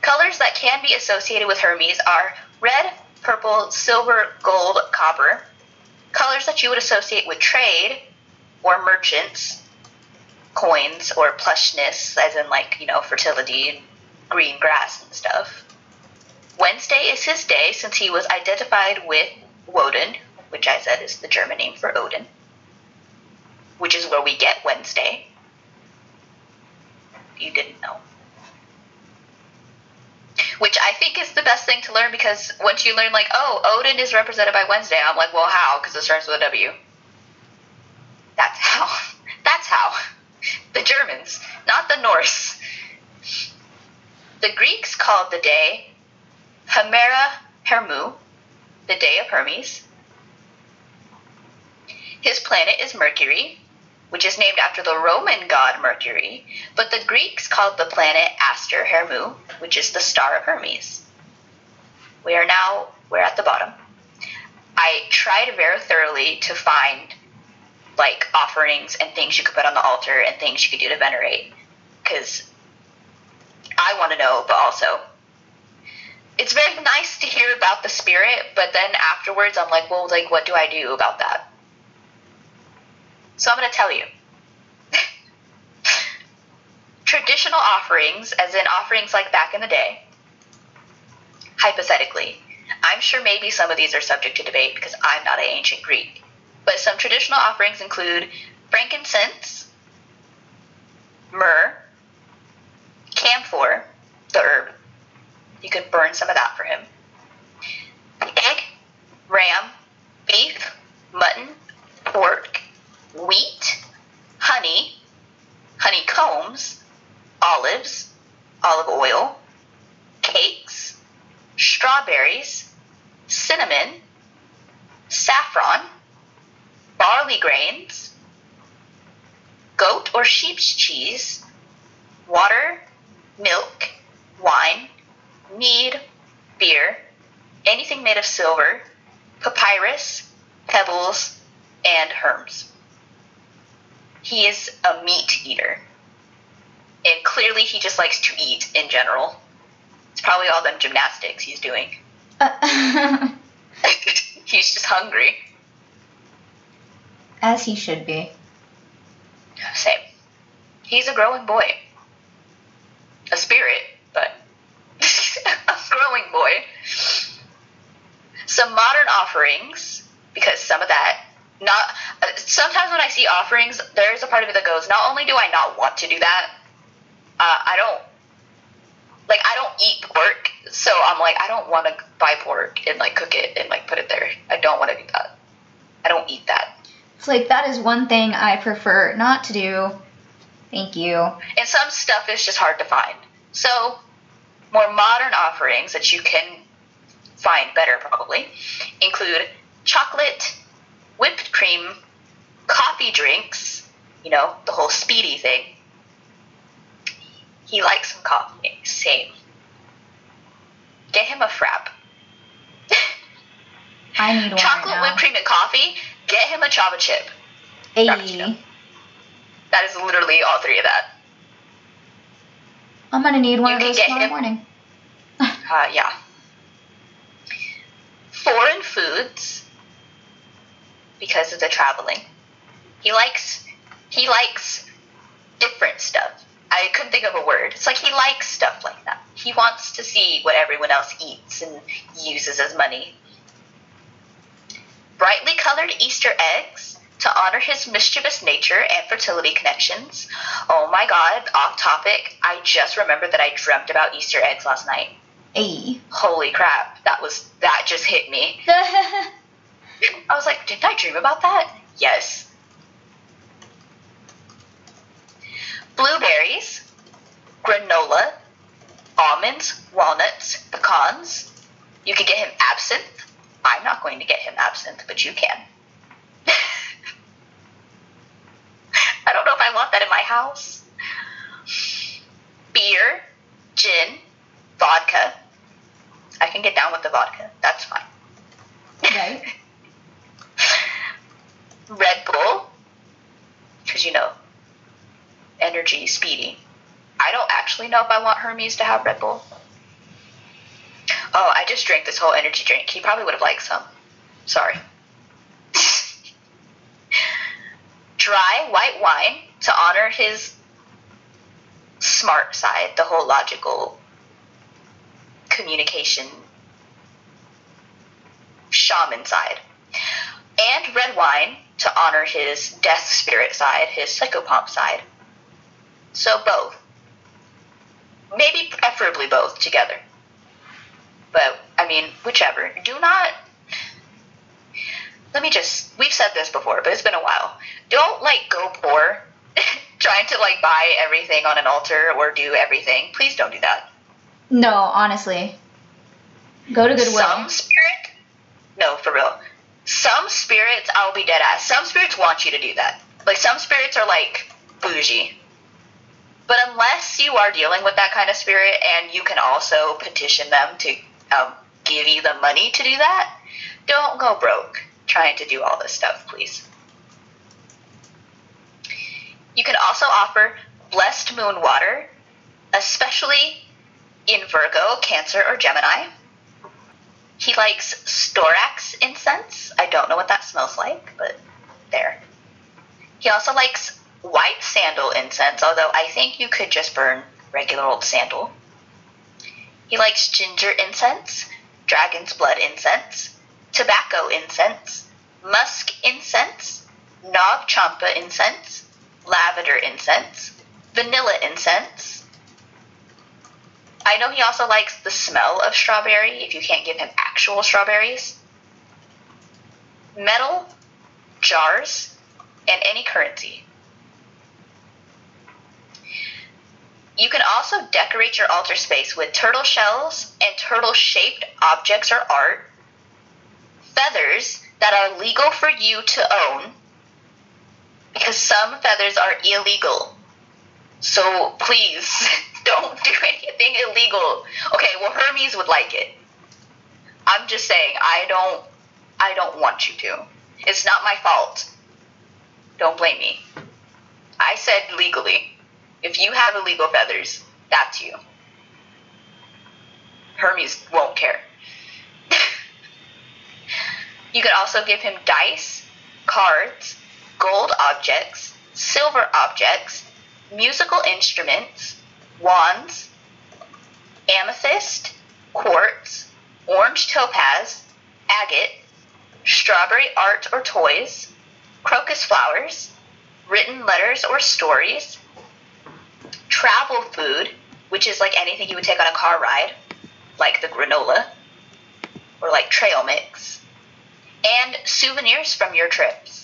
Colors that can be associated with Hermes are red, purple, silver, gold, copper. Colors that you would associate with trade or merchants, coins or plushness, as in like, you know, fertility and green grass and stuff. Wednesday is his day since he was identified with Woden, which I said is the German name for Odin, which is where we get Wednesday. You didn't know. Which I think is the best thing to learn because once you learn, like, oh, Odin is represented by Wednesday, I'm like, well, how? Because it starts with a W. That's how. That's how. The Germans, not the Norse. The Greeks called the day Hemera Hermu, the day of Hermes. His planet is Mercury, which is named after the Roman god Mercury, but the Greeks called the planet Aster Hermu, which is the star of Hermes. We are now we're at the bottom. I tried very thoroughly to find like offerings and things you could put on the altar and things you could do to venerate because I want to know, but also it's very nice to hear about the spirit, but then afterwards I'm like, well, like what do I do about that? So I'm going to tell you. Traditional offerings, as in offerings like back in the day, hypothetically, I'm sure maybe some of these are subject to debate because I'm not an ancient Greek, but some traditional offerings include frankincense, myrrh, burn some of that for him. Egg, ram, beef, mutton, pork, wheat, honey, honeycombs, olives, olive oil, cakes, strawberries, cinnamon, saffron, barley grains, goat or sheep's cheese, water, milk, wine, mead, beer, anything made of silver, papyrus, pebbles, and herms. He is a meat eater. And clearly he just likes to eat in general. It's probably all them gymnastics he's doing. Uh, he's just hungry. As he should be. Same. He's a growing boy. A spirit, a growing boy. Some modern offerings, because some of that, not. Uh, sometimes when I see offerings, there's a part of me that goes, not only do I not want to do that, uh, I don't. Like I don't eat pork, so I'm like I don't want to buy pork and like cook it and like put it there. I don't want to do that. I don't eat that. It's like that is one thing I prefer not to do. Thank you. And some stuff is just hard to find. So, more modern offerings that you can find better probably include chocolate, whipped cream, coffee drinks, you know, the whole speedy thing. He likes some coffee. Same. Get him a frap. I need one Chocolate, right whipped cream, and coffee. Get him a java chip. Ayy. That is literally all three of that. I'm gonna need one You of those tomorrow him- morning. Uh, yeah. Foreign foods because of the traveling. He likes he likes different stuff. I couldn't think of a word. It's like he likes stuff like that. He wants to see what everyone else eats and uses as money. Brightly colored Easter eggs to honor his mischievous nature and fertility connections. Oh my god, off topic. I just remembered that I dreamt about Easter eggs last night. Ayy. holy crap that was that just hit me. I was like didn't i dream about that? Yes. Blueberries granola almonds walnuts pecans. You can get him absinthe. I'm not going to get him absinthe but you can i don't know if i want that in my house beer gin vodka. I can get down with the vodka. That's fine. right. Red Bull, because you know, energy, speedy. I don't actually know if I want Hermes to have Red Bull. Oh, I just drank this whole energy drink. He probably would have liked some. Sorry. Dry white wine to honor his smart side, the whole logical communication shaman side. And red wine to honor his death spirit side, his psychopomp side. So both. Maybe preferably both together. But, I mean, whichever. Do not. Let me just. We've said this before, but it's been a while. Don't, like, go poor trying to, like, buy everything on an altar or do everything. Please don't do that. No, honestly. Go to Goodwill. Some spirit, no, for real. Some spirits, I'll be dead ass. Some spirits want you to do that. Like some spirits are like bougie. But unless you are dealing with that kind of spirit, and you can also petition them to um, give you the money to do that, don't go broke trying to do all this stuff, please. You can also offer blessed moon water, especially in Virgo, Cancer, or Gemini. He likes storax incense. I don't know what that smells like, but there. He also likes white sandal incense, although I think you could just burn regular old sandal. He likes ginger incense, dragon's blood incense, tobacco incense, musk incense, Nag Champa incense, lavender incense, vanilla incense. I know he also likes the smell of strawberry if you can't give him actual strawberries. Metal, jars, and any currency. You can also decorate your altar space with turtle shells and turtle shaped objects or art, feathers that are legal for you to own, because some feathers are illegal. So please don't do anything illegal. Okay, well Hermes would like it. I'm just saying I don't I don't want you to. It's not my fault. Don't blame me. I said legally. If you have illegal feathers, that's you. Hermes won't care. you could also give him dice, cards, gold objects, silver objects, musical instruments, wands, amethyst, quartz, orange topaz, agate, strawberry art or toys, crocus flowers, written letters or stories, travel food, which is like anything you would take on a car ride, like the granola, or like trail mix, and souvenirs from your trips.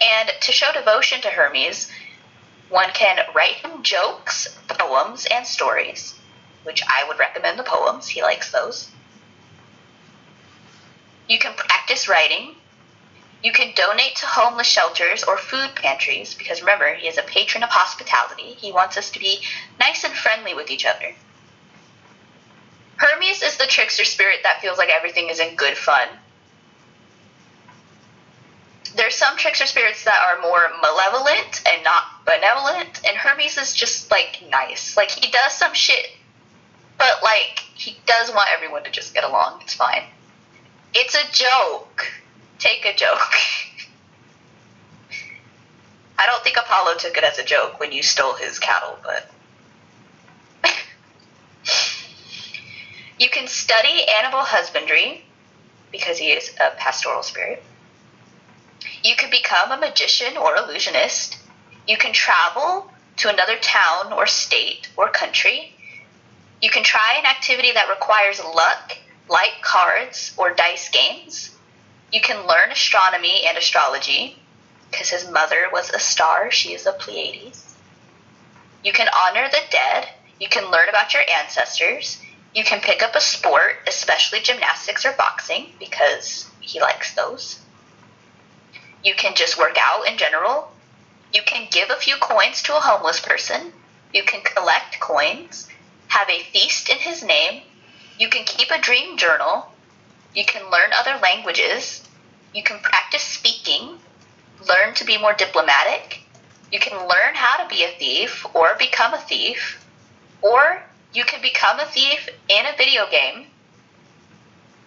And to show devotion to Hermes, one can write him jokes, poems, and stories, which I would recommend the poems. He likes those. You can practice writing. You can donate to homeless shelters or food pantries because remember, he is a patron of hospitality. He wants us to be nice and friendly with each other. Hermes is the trickster spirit that feels like everything is in good fun. There's some trickster spirits that are more malevolent and not benevolent, and Hermes is just like nice. Like he does some shit, but like he does want everyone to just get along. It's fine. It's a joke. Take a joke. I don't think Apollo took it as a joke when you stole his cattle, but. you can study animal husbandry because he is a pastoral spirit. You can become a magician or illusionist. You can travel to another town or state or country. You can try an activity that requires luck, like cards or dice games. You can learn astronomy and astrology because his mother was a star. She is a Pleiades. You can honor the dead. You can learn about your ancestors. You can pick up a sport, especially gymnastics or boxing, because he likes those. You can just work out in general. You can give a few coins to a homeless person. You can collect coins, have a feast in his name. You can keep a dream journal. You can learn other languages. You can practice speaking, learn to be more diplomatic. You can learn how to be a thief or become a thief. Or you can become a thief in a video game.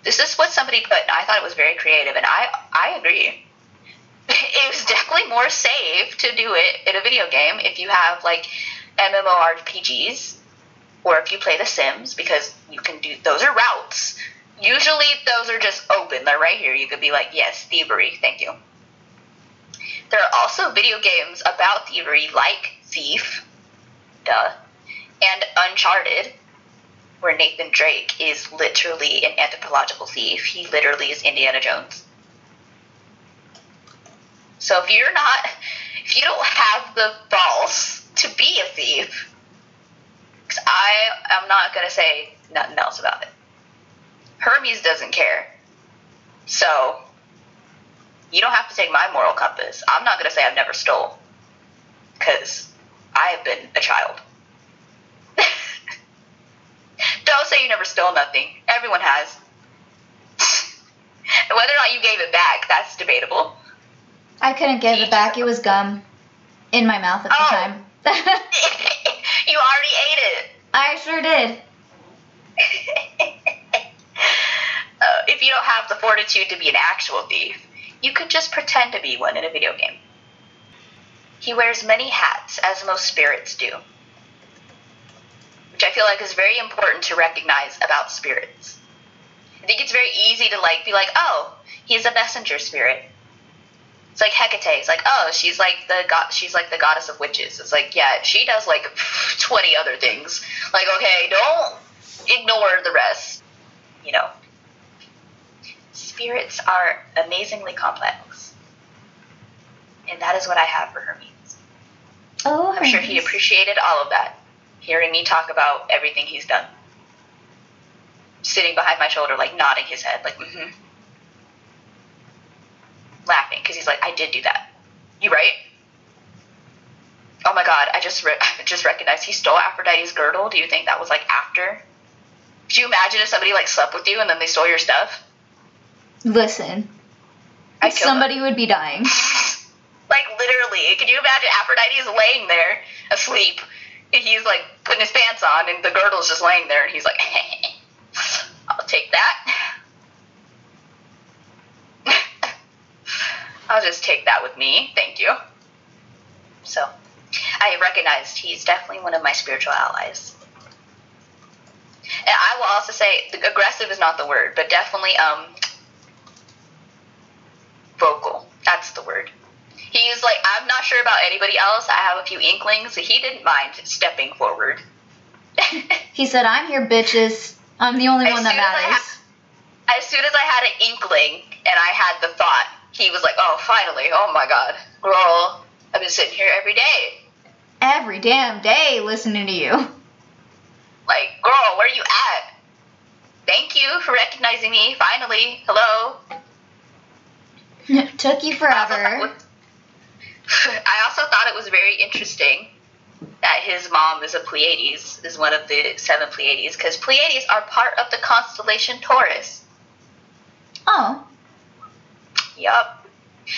This is what somebody put, and I thought it was very creative, and I, I agree. it was definitely more safe to do it in a video game if you have like MMORPGs or if you play The Sims because you can do those are routes. Usually those are just open. They're right here. You could be like, yes, thievery, thank you. There are also video games about thievery like Thief, duh, and Uncharted, where Nathan Drake is literally an anthropological thief. He literally is Indiana Jones. So if you're not, if you don't have the balls to be a thief, because I am not going to say nothing else about it. Hermes doesn't care. So you don't have to take my moral compass. I'm not going to say I've never stole, because I have been a child. don't say you never stole nothing. Everyone has. Whether or not you gave it back, that's debatable. I couldn't give it back. It was gum in my mouth at the Oh. time. you already ate it. I sure did. uh, if you don't have the fortitude to be an actual thief, you could just pretend to be one in a video game. He wears many hats, as most spirits do, which I feel like is very important to recognize about spirits. I think it's very easy to like be like, oh, he's a messenger spirit. It's like Hecate. It's like, oh, she's like the god. She's like the goddess of witches. It's like, yeah, she does like twenty other things. Like, okay, don't ignore the rest. You know, spirits are amazingly complex, and that is what I have for Hermes. Oh, I'm sure he appreciated all of that, hearing me talk about everything he's done. Sitting behind my shoulder, like nodding his head, like, mm-hmm. Laughing, because he's like, I did do that. You right? Oh my god, I just re- I just recognized he stole Aphrodite's girdle. Do you think that was like after? Could you imagine if somebody like slept with you and then they stole your stuff? Listen, I'd them. somebody would be dying. Like literally, can you imagine Aphrodite is laying there asleep, and he's like putting his pants on, and the girdle's just laying there, and he's like, "I'll take that. I'll just take that with me, thank you." So, I recognized he's definitely one of my spiritual allies. And I will also say, aggressive is not the word, but definitely um vocal. That's the word. He's like, I'm not sure about anybody else. I have a few inklings. He didn't mind stepping forward. He said, "I'm here, bitches. I'm the only As one that soon as I matters." as soon as I had an inkling and I had the thought, he was like, Oh, finally. Oh my god. Girl, I've been sitting here every day. Every damn day listening to you. Like, girl, where are you at? Thank you for recognizing me. Finally. Hello. Took you I also thought it forever. I also thought it was very interesting that his mom is a Pleiades, is one of the seven Pleiades, because Pleiades are part of the constellation Taurus. Oh, Yup.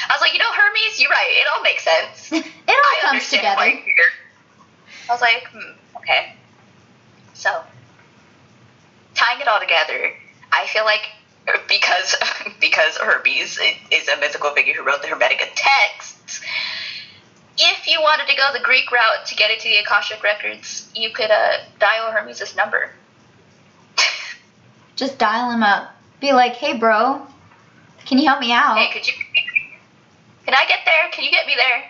I was like, you know, Hermes, you're right. It all makes sense. it all I comes together. I was like, hmm, okay. So, tying it all together, I feel like because because Hermes is a mythical figure who wrote the Hermetica texts, if you wanted to go the Greek route to get into the Akashic records, you could uh, dial Hermes' number. Just dial him up. Be like, "Hey, bro, can you help me out?" Hey, could you? Can I get there? Can you get me there?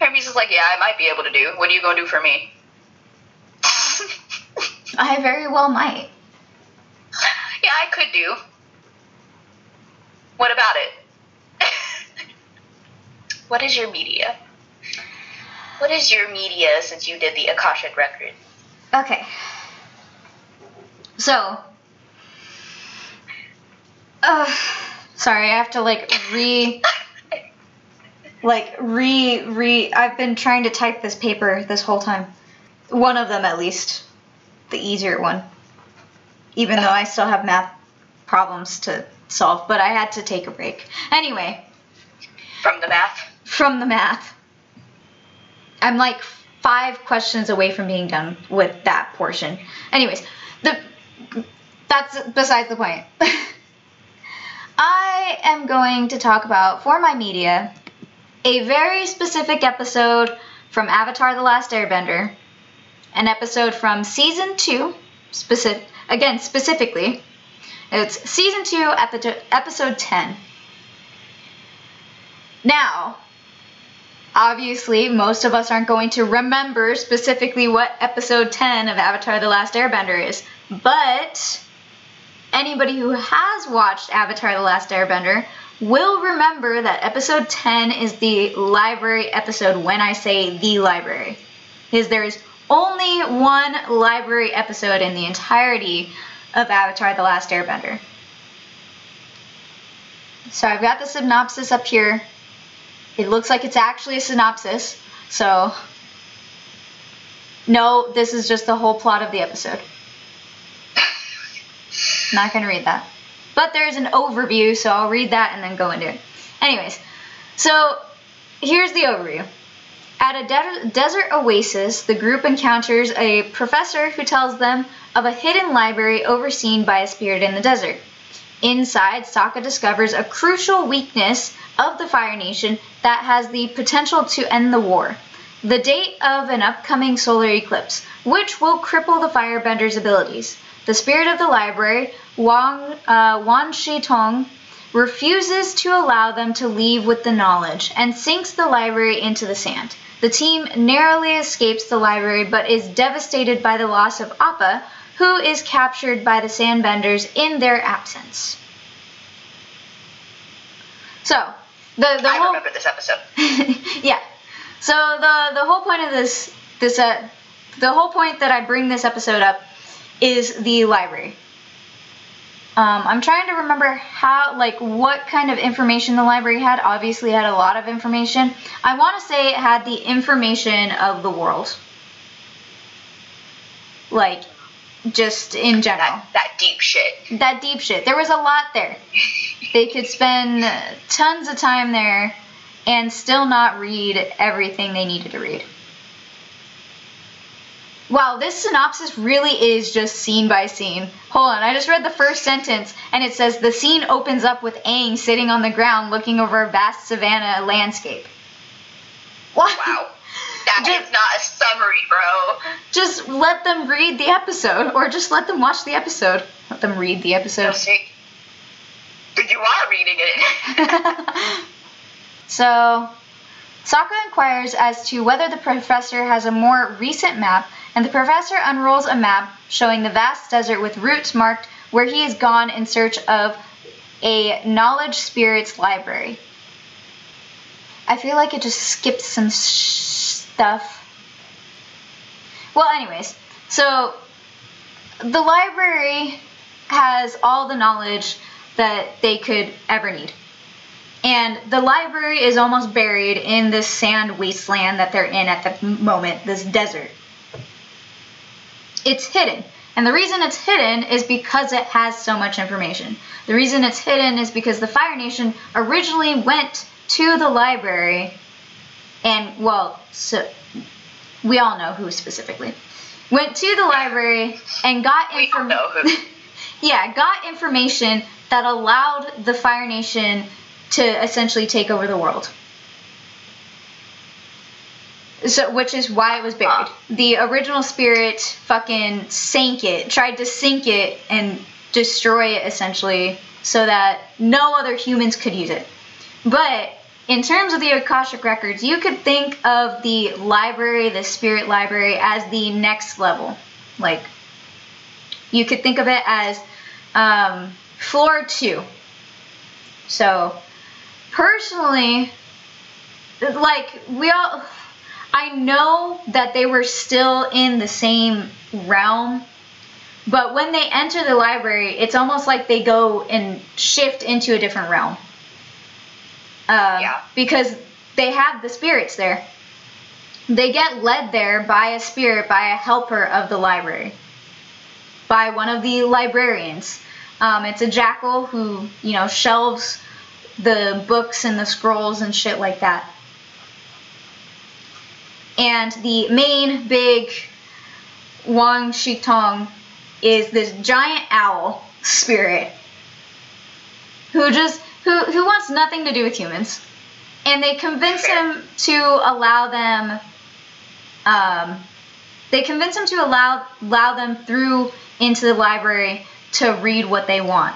Hermes is like, yeah, I might be able to do. What are you gonna do for me? I very well might. Yeah, I could do. What about it? what is your media? What is your media since you did the Akashic record? Okay. So. Uh, sorry, I have to like re. Like re re. I've been trying to type this paper this whole time. One of them at least, the easier one. Even though I still have math problems to solve, but I had to take a break. Anyway, From the math? from the math. I'm like five questions away from being done with that portion. Anyways, the that's besides the point. I am going to talk about for my media a very specific episode from Avatar: The Last Airbender, an episode from season two, specific again specifically. It's season two, epi- episode ten. Now, obviously, most of us aren't going to remember specifically what episode 10 of Avatar The Last Airbender is, but anybody who has watched Avatar The Last Airbender will remember that episode 10 is the library episode when I say the library. Because there is only one library episode in the entirety of Avatar The Last Airbender. So I've got the synopsis up here. It looks like it's actually a synopsis. So, no, this is just the whole plot of the episode. Not going to read that. But there's an overview, so I'll read that and then go into it. Anyways, so here's the overview. At a de- desert oasis, the group encounters a professor who tells them of a hidden library overseen by a spirit in the desert. Inside, Sokka discovers a crucial weakness of the Fire Nation that has the potential to end the war. The date of an upcoming solar eclipse, which will cripple the Firebender's abilities. The spirit of the library, Wang, uh, Wan Shi Tong, refuses to allow them to leave with the knowledge and sinks the library into the sand. The team narrowly escapes the library but is devastated by the loss of Appa, who is captured by the sandbenders in their absence. So, the the I whole remember this episode. yeah. So the the whole point of this this uh, the whole point that I bring this episode up is the library. Um, I'm trying to remember how like what kind of information the library had. Obviously, it had a lot of information. I want to say it had the information of the world, like just in general That that deep shit. that deep shit. There was a lot there. They could spend tons of time there and still not read everything they needed to read. Wow, this synopsis really is just scene by scene. Hold on, I just read the first sentence and it says the scene opens up with Aang sitting on the ground looking over a vast savanna landscape. What? Wow. That Just- is not a summary, bro. Just let them read the episode or just let them watch the episode. Let them read the episode. See? But you are reading it. so, Sokka inquires as to whether the professor has a more recent map, and the professor unrolls a map showing the vast desert with routes marked where he has gone in search of a knowledge spirits library. I feel like it just skipped some stuff. Well, anyways, so the library has all the knowledge that they could ever need. And the library is almost buried in this sand wasteland that they're in at the moment, this desert. It's hidden. And the reason it's hidden is because it has so much information. The reason it's hidden is because the Fire Nation originally went to the library and, well, so we all know who specifically. Went to the library and got information. yeah, got information that allowed the Fire Nation to essentially take over the world. So, which is why it was buried. The original spirit fucking sank it, tried to sink it and destroy it essentially, so that no other humans could use it. But in terms of the Akashic records, you could think of the library, the spirit library, as the next level. Like, you could think of it as um, floor two. So, personally, like, we all. I know that they were still in the same realm, but when they enter the library, it's almost like they go and shift into a different realm. Um, Yeah. Because they have the spirits there. They get led there by a spirit, by a helper of the library, by one of the librarians. Um, it's a jackal who, you know, shelves the books and the scrolls and shit like that. And the main big Wang Shi Tong is this giant owl spirit who just who who wants nothing to do with humans. And they convince him to allow them um, they convince him to allow allow them through into the library to read what they want.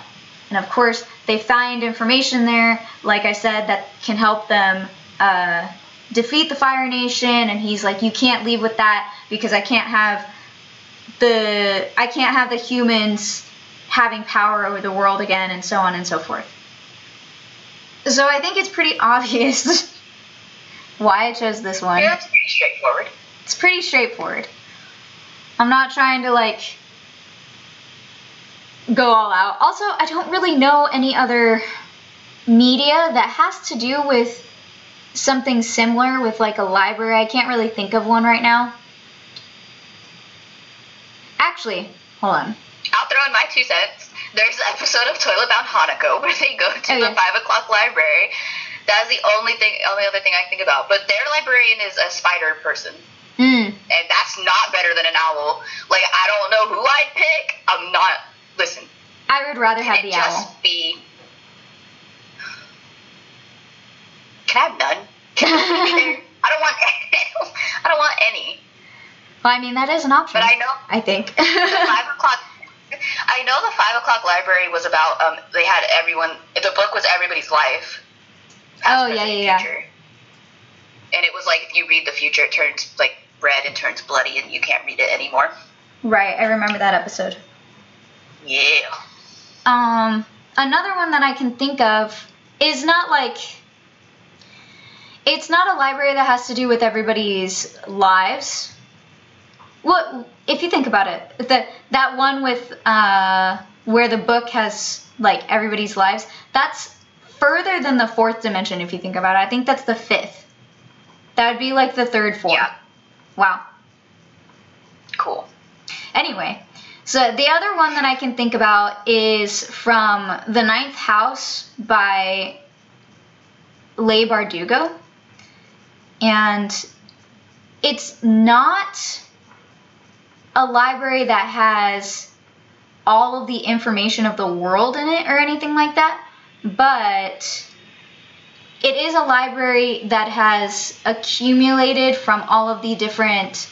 And of course, they find information there, like I said, that can help them uh, defeat the Fire Nation. And he's like, "You can't leave with that because I can't have the I can't have the humans having power over the world again, and so on and so forth." So I think it's pretty obvious why I chose this one Yeah, it's pretty straightforward. it's pretty straightforward. I'm not trying to like go all out. Also, I don't really know any other media that has to do with something similar with like a library. I can't really think of one right now. Actually, hold on. I'll throw in my two cents. There's an episode of Toilet Bound Hanako where they go to Oh, the yeah. five o'clock library. That's the only thing, only other thing I can think about. But their librarian is a spider person, Mm, and that's not better than an owl. Like I don't know who I'd pick. I'm not. Listen, I would rather have the just owl. be? Can I have none? Can nobody be there? I don't want. I don't want any. Well, I mean that is an option. But I know I think. the five o'clock. I know the five o'clock library was about. Um, they had everyone. The book was everybody's life. Oh, yeah, yeah, yeah. And it was like if you read the future, it turns like red and turns bloody, and you can't read it anymore. Right, I remember that episode. Yeah. Um, another one that I can think of is not like it's not a library that has to do with everybody's lives. What if you think about it? That that one with uh, where the book has like everybody's lives. That's further than the fourth dimension. If you think about it, I think that's the fifth. That would be like the third form. Yeah. Wow. Cool. Anyway, so the other one that I can think about is from The Ninth House by Leigh Bardugo. And it's not a library that has all of the information of the world in it or anything like that, but it is a library that has accumulated from all of the different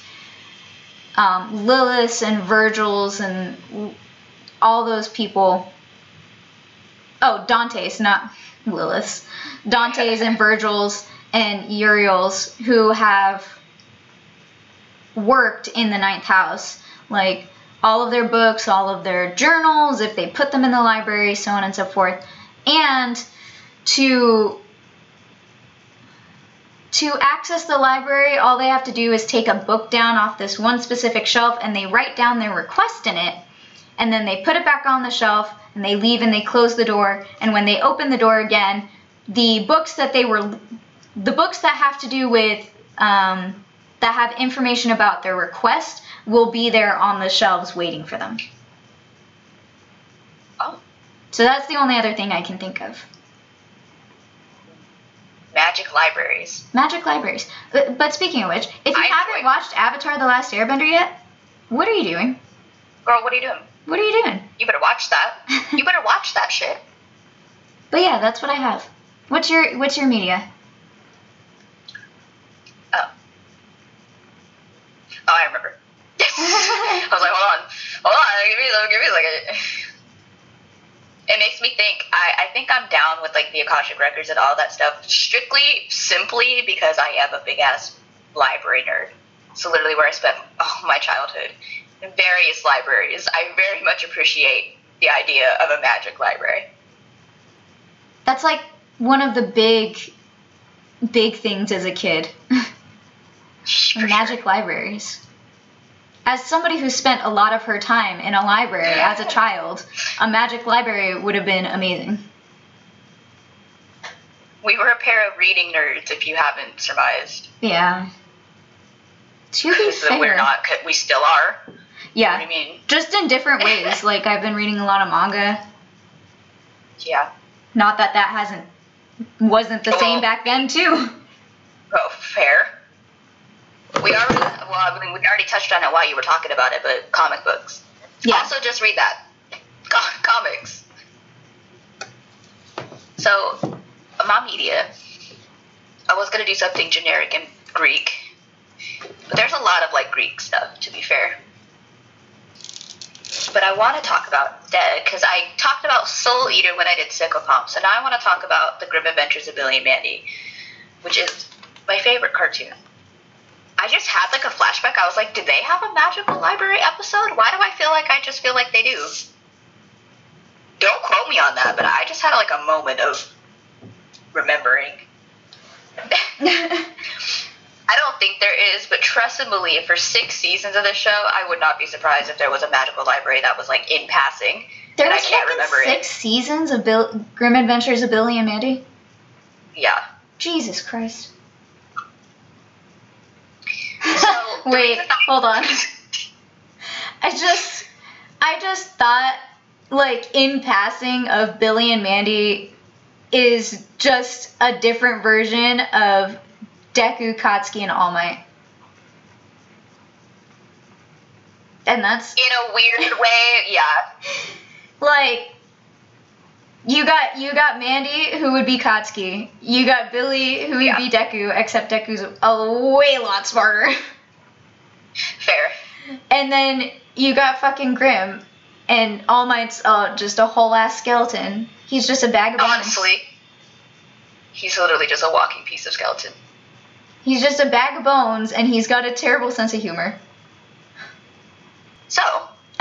um, Liliths and Virgils and all those people. Oh, Dante's, not Liliths. Dante's and Virgils and Uriel's who have worked in the ninth house. Like all of their books, all of their journals, if they put them in the library, so on and so forth. And to to access the library, all they have to do is take a book down off this one specific shelf and they write down their request in it. And then they put it back on the shelf and they leave and they close the door. And when they open the door again, the books that they were, the books that have to do with, um, that have information about their request will be there on the shelves waiting for them. Oh, So that's the only other thing I can think of. magic libraries. Magic libraries. But, but speaking of which, if you I haven't enjoy- watched Avatar: The Last Airbender yet, what are you doing? Girl, what are you doing? What are you doing? You better watch that. You better watch that shit. But yeah, that's what I have. What's your What's your media? Oh. Oh, I remember. I was like, hold on, hold on, give me, give me a. It makes me think. I, I think I'm down with like the Akashic records and all that stuff. Strictly, simply because I am a big ass library nerd. So literally, where I spent all my childhood in various libraries, I very much appreciate the idea of a magic library. That's like one of the big, big things as a kid. For Magic sure. libraries. As somebody who spent a lot of her time in a library as a child, a magic library would have been amazing. We were a pair of reading nerds, if you haven't surmised. Yeah. To be fair, we're not. We still are. What do yeah, you mean? just in different ways. like I've been reading a lot of manga. Yeah. Not that that hasn't wasn't the same Oh. back then too. Oh, fair. We already, well, I mean, we already touched on it while you were talking about it, but comic books. Yeah. Also, just read that. Co- comics. So, my media. I was gonna do something generic in Greek, but there's a lot of like Greek stuff. To be fair. But I want to talk about Dead because I talked about Soul Eater when I did Psychopomp, so now I want to talk about The Grim Adventures of Billy and Mandy, which is my favorite cartoon. I just had like a flashback. I was like, did they have a magical library episode? Why do I feel like I just feel like they do? Don't quote me on that, but I just had like a moment of remembering. I don't think there is, but trust and believe for six seasons of this show, I would not be surprised if there was a magical library that was like in passing. There and was I can't remember six seasons of Bill, Grim Adventures of Billy and Mandy. Yeah. Jesus Christ. So Wait, hold on. I just, I just thought, like, in passing of Billy and Mandy is just a different version of Deku, Katsuki, and All Might. And that's in a weird way, yeah. like you got you got Mandy who would be Katsuki. You got Billy who would Yeah. be Deku, except Deku's a way lot smarter. Fair. And then you got fucking Grim, and All Might's uh, just a whole ass skeleton. He's just a bag of bones. Honestly, he's literally just a walking piece of skeleton. He's just a bag of bones, and he's got a terrible sense of humor. So,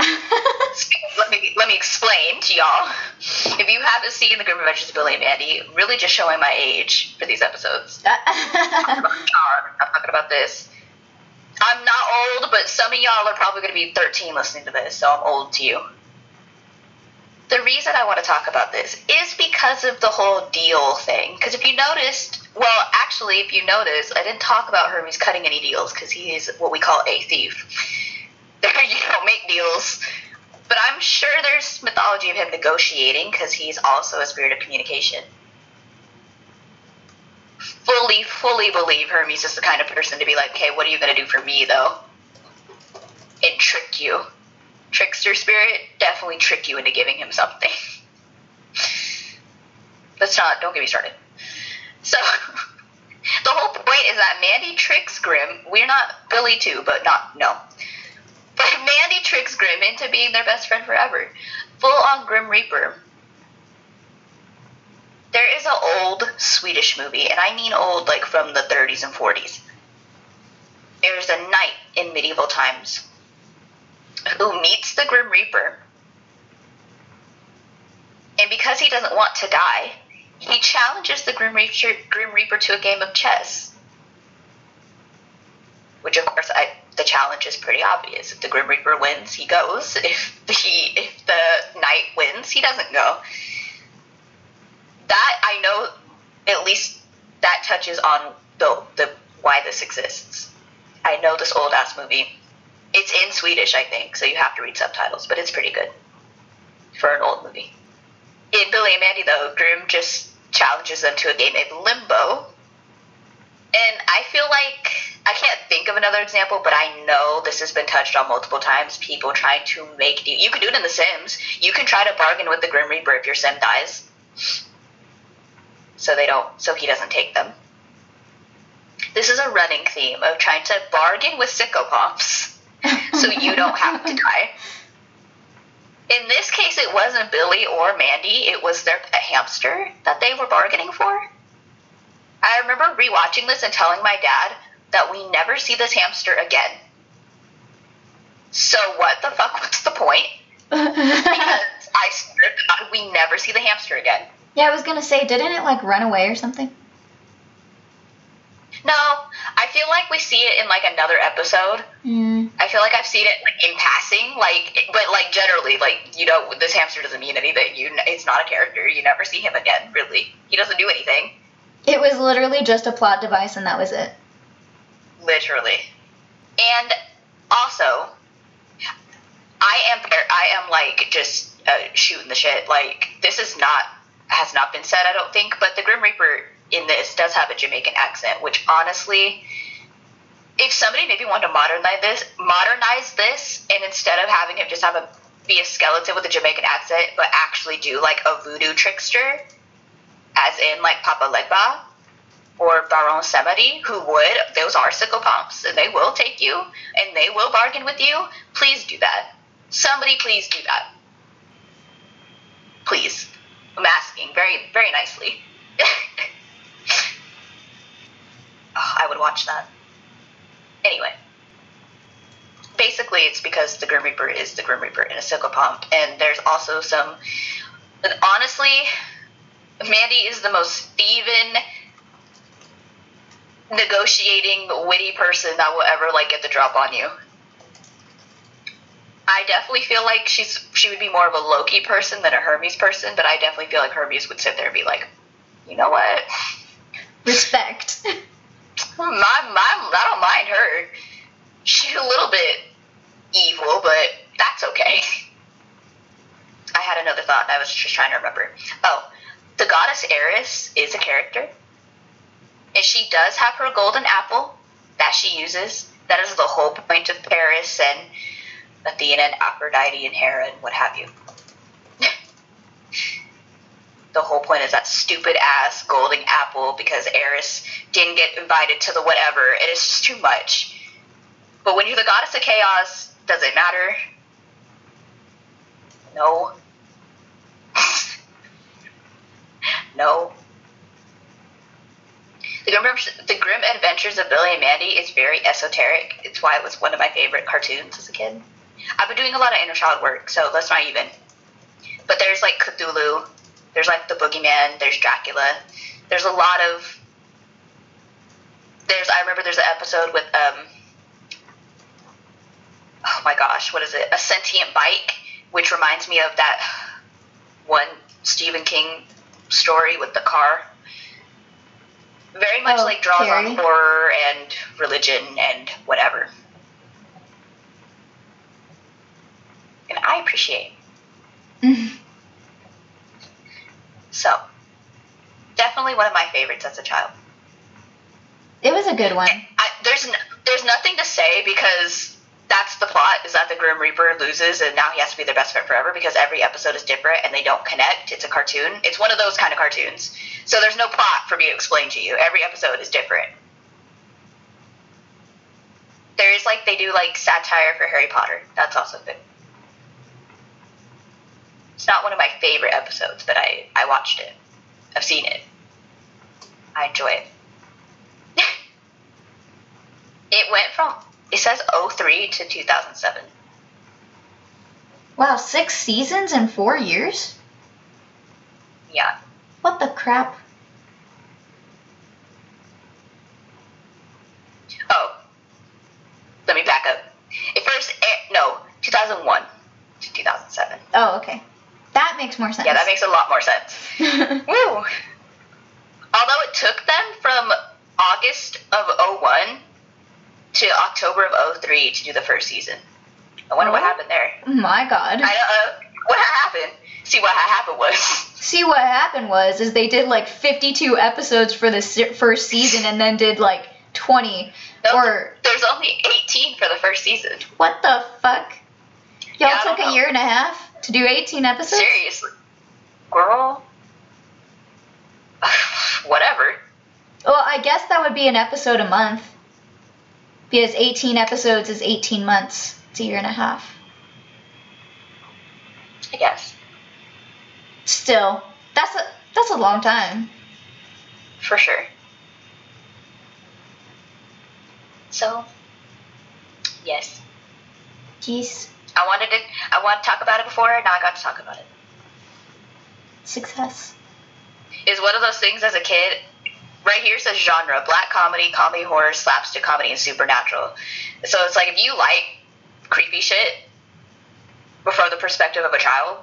let me let me explain to y'all. If you haven't seen The Grim Adventures of Billy and Mandy, really just showing my age for these episodes. Uh, I'm talking about this. I'm not old, but some of y'all are probably going to be 13 listening to this, so I'm old to you. The reason I want to talk about this is because of the whole deal thing. Because if you noticed, well, actually, if you noticed, I didn't talk about Hermes cutting any deals because he is what we call a thief. You don't make deals. But I'm sure there's mythology of him negotiating because he's also a spirit of communication. Fully, fully believe Hermes is the kind of person to be like, okay, what are you going to do for me, though? And trick you. Trickster spirit definitely trick you into giving him something. Let's not, don't get me started. So, the whole point is that Mandy tricks Grim. We're not Billy too, but not, no. But Mandy tricks Grim into being their best friend forever. Full on Grim Reaper. There is an old Swedish movie, and I mean old like from the 30s and 40s. There's a knight in medieval times who meets the Grim Reaper. And because he doesn't want to die, he challenges the Grim Reaper, Grim Reaper to a game of chess. Which, of course, I, the challenge is pretty obvious. If the Grim Reaper wins, he goes. If the if the knight wins, he doesn't go. That I know, at least that touches on the the why this exists. I know this old ass movie. It's in Swedish, I think, so you have to read subtitles, but it's pretty good for an old movie. In Billy and Mandy, though, Grim just challenges them to a game of limbo. And I feel like I can't think of another example, but I know this has been touched on multiple times. People trying to make deal. You can do it in The Sims. You can try to bargain with the Grim Reaper if your sim dies, so they don't, so he doesn't take them. This is a running theme of trying to bargain with psychopomps so you don't have to die. In this case, it wasn't Billy or Mandy, it was their hamster that they were bargaining for. I remember rewatching this and telling my dad that we never see this hamster again. So, what the fuck was the point? because I swear to God, we never see the hamster again. yeah, I was gonna say, didn't it like run away or something? No, I feel like we see it in like another episode. Mm. I feel like I've seen it like, in passing, like, but like generally, like you know, this hamster doesn't mean anything. You, it's not a character. You never see him again. Really, he doesn't do anything. It was literally just a plot device, and that was it. Literally, and also, I am, I am like just uh, shooting the shit. Like this is not has not been said, I don't think, but the Grim Reaper in this does have a Jamaican accent, which honestly if somebody maybe wanted to modernize this, modernize this, and instead of having him just have a be a skeleton with a Jamaican accent, but actually do like a voodoo trickster, as in like Papa Legba or Baron Samedi, who would those are psychopomps, and they will take you and they will bargain with you. Please do that. Somebody, please do that. Please, I'm asking very very nicely. oh, I would watch that. Anyway, basically, it's because the Grim Reaper is the Grim Reaper in a psychopomp, and there's also some. Honestly, Mandy is the most Steven negotiating, witty person that will ever like get the drop on you. I definitely feel like she's she would be more of a Loki person than a Hermes person, but I definitely feel like Hermes would sit there and be like, you know what? Respect. My, my, I don't mind her. She's a little bit evil, but that's okay. I had another thought, and I was just trying to remember. Oh, the goddess Eris is a character, and she does have her golden apple that she uses. That is the whole point of Paris and Athena and Aphrodite and Hera and what have you. the whole point is that stupid ass golden apple because Eris didn't get invited to the whatever. It is just too much. But when you're the goddess of chaos, does it matter? No. No. The Grim, the Grim Adventures of Billy and Mandy is very esoteric. It's why it was one of my favorite cartoons as a kid. I've been doing a lot of inner child work, so that's not even. But there's like Cthulhu, there's like the Boogeyman, there's Dracula, there's a lot of. There's I remember there's an episode with um. Oh my gosh, what is it? A sentient bike, which reminds me of that one Stephen King story with the car. Very much Oh, like draws Carrie? on horror and religion and whatever. And I appreciate. So, definitely one of my favorites as a child. it was a good one. I, there's n- there's nothing to say because that's the plot is that the Grim Reaper loses and now he has to be their best friend forever because every episode is different and they don't connect. It's a cartoon. It's one of those kind of cartoons. So there's no plot for me to explain to you. Every episode is different. There is like they do like satire for Harry Potter. That's also good. It's not one of my favorite episodes, but I I watched it. I've seen it. I enjoy it. It went from it says 03 to 2007. Wow, six seasons in four years? Yeah. What the crap? Oh. Let me back up. It first aired, no, 2001 to 2007. Oh, okay. That makes more sense. Yeah, that makes a lot more sense. Woo. Although it took them from August of 01 to October of 03 to do the first season. I wonder what Oh. happened there. My god. I don't uh, what happened. See what happened was See what happened was is they did like 52 episodes for the first season and then did like 20 no, or there's only 18 for the first season. what the fuck? Y'all Yeah, took a know. year and a half to do 18 episodes? Seriously. Girl. Whatever. Well, I guess that would be an episode a month. Because 18 episodes is 18 months. It's a year and a half. I guess. Still, that's a that's a long time. For sure. So, yes. Jeez, I wanted to I wanted to talk about it before, now I got to talk about it. success. Is one of those things as a kid right here says genre black comedy comedy horror slapstick comedy and supernatural so it's like if you like creepy shit from the perspective of a child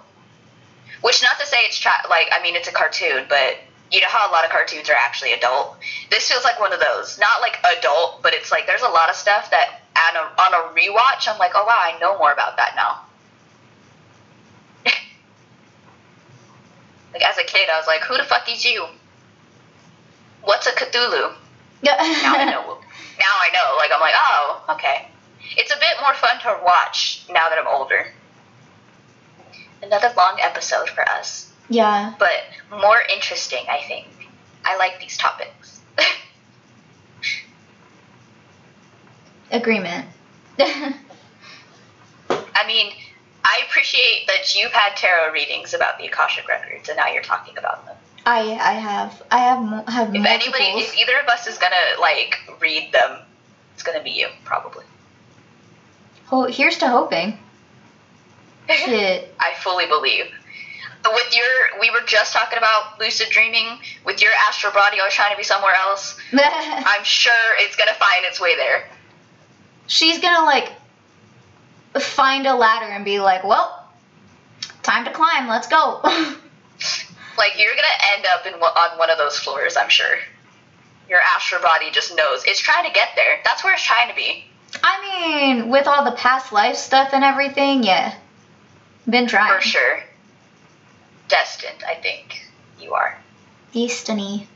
which not to say it's like i mean it's a cartoon but you know how a lot of cartoons are actually adult this feels like one of those not like adult but it's like there's a lot of stuff that on a, on a rewatch i'm like oh wow i know more about that now like as a kid i was like who the fuck is you what's a cthulhu Yeah. now I know. Now I know. Like I'm like, oh, okay. It's a bit more fun to watch now that I'm older. Another long episode for us, yeah. but more interesting, I think. I like these topics. Agreement. I mean, I appreciate that you've had tarot readings about the Akashic records, and now you're talking about them. I I have I have have If multiples. anybody, if either of us is gonna like read them, it's gonna be you, probably. Ho- here's to hoping. Shit. I fully believe. With your, we were just talking about lucid dreaming. With your astral body always trying to be somewhere else, I'm sure it's gonna find its way there. She's gonna like find a ladder and be like, "Well, time to climb. Let's go." Like you're gonna end up in on one of those floors. I'm sure. Your astral body just knows it's trying to get there. That's where it's trying to be. I mean, with all the past life stuff and everything, yeah, been trying. For sure. Destined, I think you are. Destiny.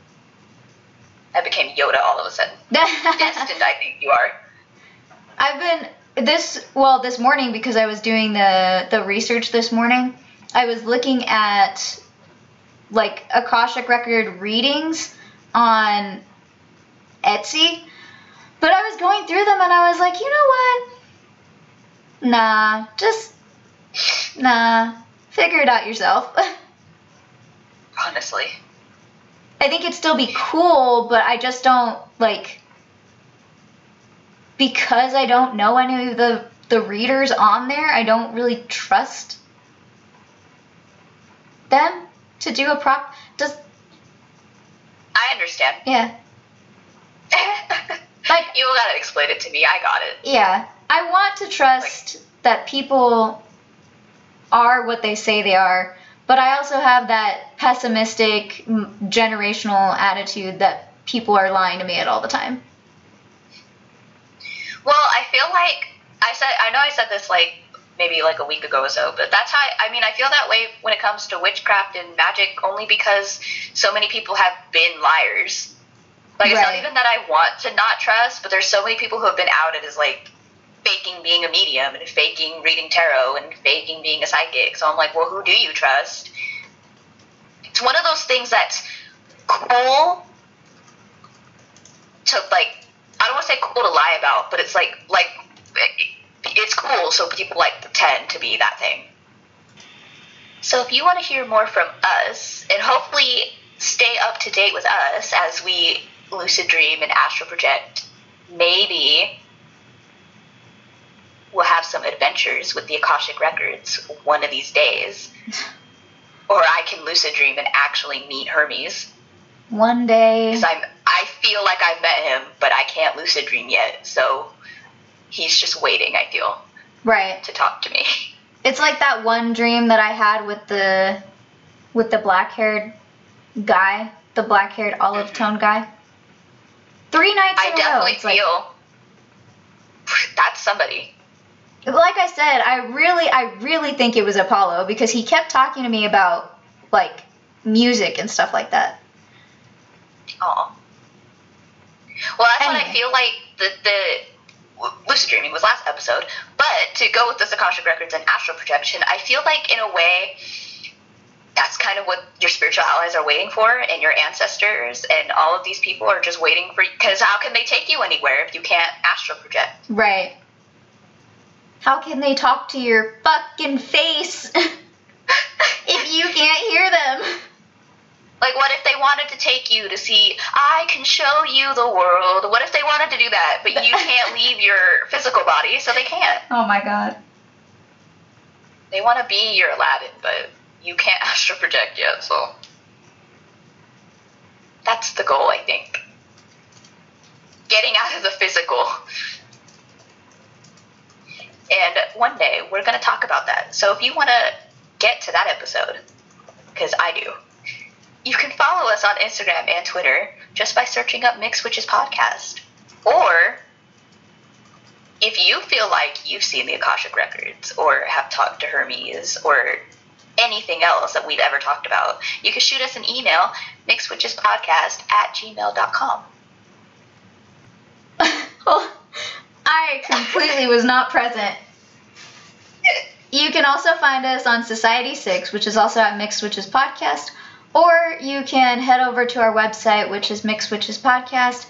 I became Yoda all of a sudden. Destined, I think you are. I've been this well this morning because I was doing the the research this morning. I was looking at like Akashic record readings on Etsy, but I was going through them and I was like, you know what? Nah, just nah. figure it out yourself. Honestly. I think it'd still be cool, but I just don't like because I don't know any of the the readers on there. I don't really trust them to do a prop. Does I understand. yeah like you gotta explain it to me. I got it. yeah. I want to trust that people are what they say they are, but I also have that pessimistic generational attitude that people are lying to me at all the time. Well, I feel like I said I know I said this like maybe like a week ago or so, but that's how I mean I feel that way when it comes to witchcraft and magic only because so many people have been liars. Like it's not even that I want to not trust, but there's so many people who have been outed as like faking being a medium and faking reading tarot and faking being a psychic. So I'm like, well, who do you trust? It's one of those things that's cool to like I don't want to say cool to lie about, but it's like like it's cool, so people like pretend to be that thing. So if you want to hear more from us and hopefully stay up to date with us as we lucid dream and astral project, maybe we'll have some adventures with the Akashic records one of these days. or I can lucid dream and actually meet Hermes. One day. Because I'm I feel like I've met him, but I can't lucid dream yet. So he's just waiting, I feel, Right. to talk to me. It's like that one dream that I had with the with the black-haired guy, the black-haired olive tone mm-hmm. guy. Three nights I in a row. definitely It's like, feel that's somebody. like I said, I really I really think it was Apollo because he kept talking to me about like music and stuff like that. Aw. Well, that's what I feel like the the lucid dreaming was last episode. But to go with the Akashic records and astral projection, I feel like in a way that's kind of what your spiritual allies are waiting for, and your ancestors and all of these people are just waiting for. Because how can they take you anywhere if you can't astral project? Right. How can they talk to your fucking face if you can't hear them? Like, what if they wanted to take you to see, I can show you the world? What if they wanted to do that, but you can't leave your physical body, so they can't? Oh my god. They want to be your Aladdin, but you can't astral project yet, so. That's the goal, I think. Getting out of the physical. And one day, we're going to talk about that. So if you want to get to that episode, because I do, you can follow us on Instagram and Twitter just by searching up Mixed Witches Podcast. Or if you feel like you've seen the Akashic Records or have talked to Hermes or anything else that we've ever talked about, you can shoot us an email, mixedwitchespodcast at gmail.com. well, I completely was not present. You can also find us on Society 6, which is also at Mixed Witches Podcast, or you can head over to our website, which is Mixed Witches Podcast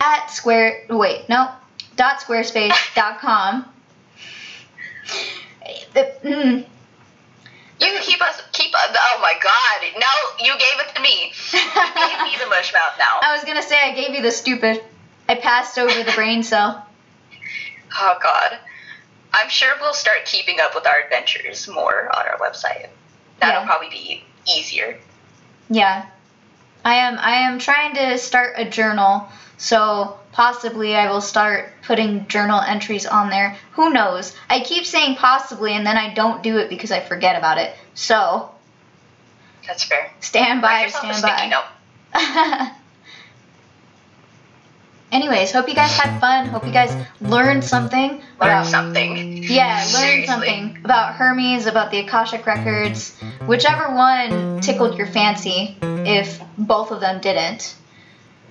at square, wait, no, dot squarespace.com. The- mm, You can keep us, keep us, oh my god, no, you gave it to me. You gave me the mush mouth now. I was gonna say I gave you the stupid. I passed over the brain cell. Oh god. I'm sure we'll start keeping up with our adventures more on our website. That'll Yeah. probably be easier. Yeah. I am I am trying to start a journal, so possibly I will start putting journal entries on there. Who knows? I keep saying possibly and then I don't do it because I forget about it. So, That's fair. stand by, stand sticky by. note. Anyways, hope you guys had fun. Hope you guys learned something. Learn about- something. Yeah, learn Seriously. something about Hermes, about the Akashic Records, whichever one tickled your fancy, if both of them didn't.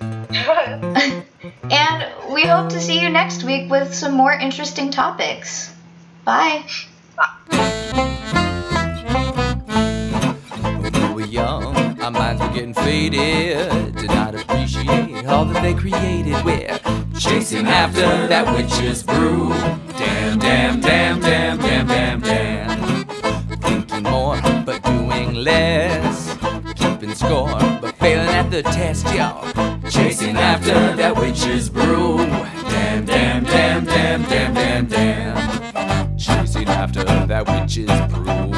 and we hope to see you next week with some more interesting topics. Bye. When we were young, our minds were getting faded. Did not appreciate all that they created. We're chasing after that witch's brew. Damn, damn, damn, damn, damn, damn, damn. Thinking more, but doing less. Keeping score, but failing at the test, y'all Chasing after that witch's brew. Damn, damn, damn, damn, damn, damn, damn. Chasing after that witch's brew.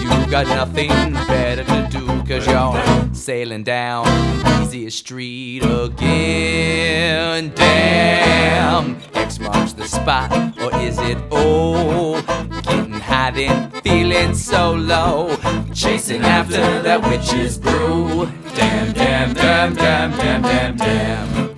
You got nothing better to do, cause you're sailing down the easiest street again. Damn, X marks the spot, or is it O? Getting high then, feeling so low. Chasing after that witch's brew. Damn, damn, damn, damn, damn, damn, damn.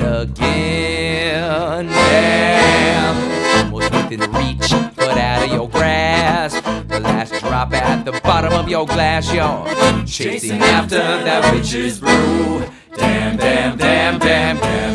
again. damn! Almost within reach, but out of your grasp. The last drop at the bottom of your glass, you're chasing after that witch's brew. Damn, damn, damn, damn, damn.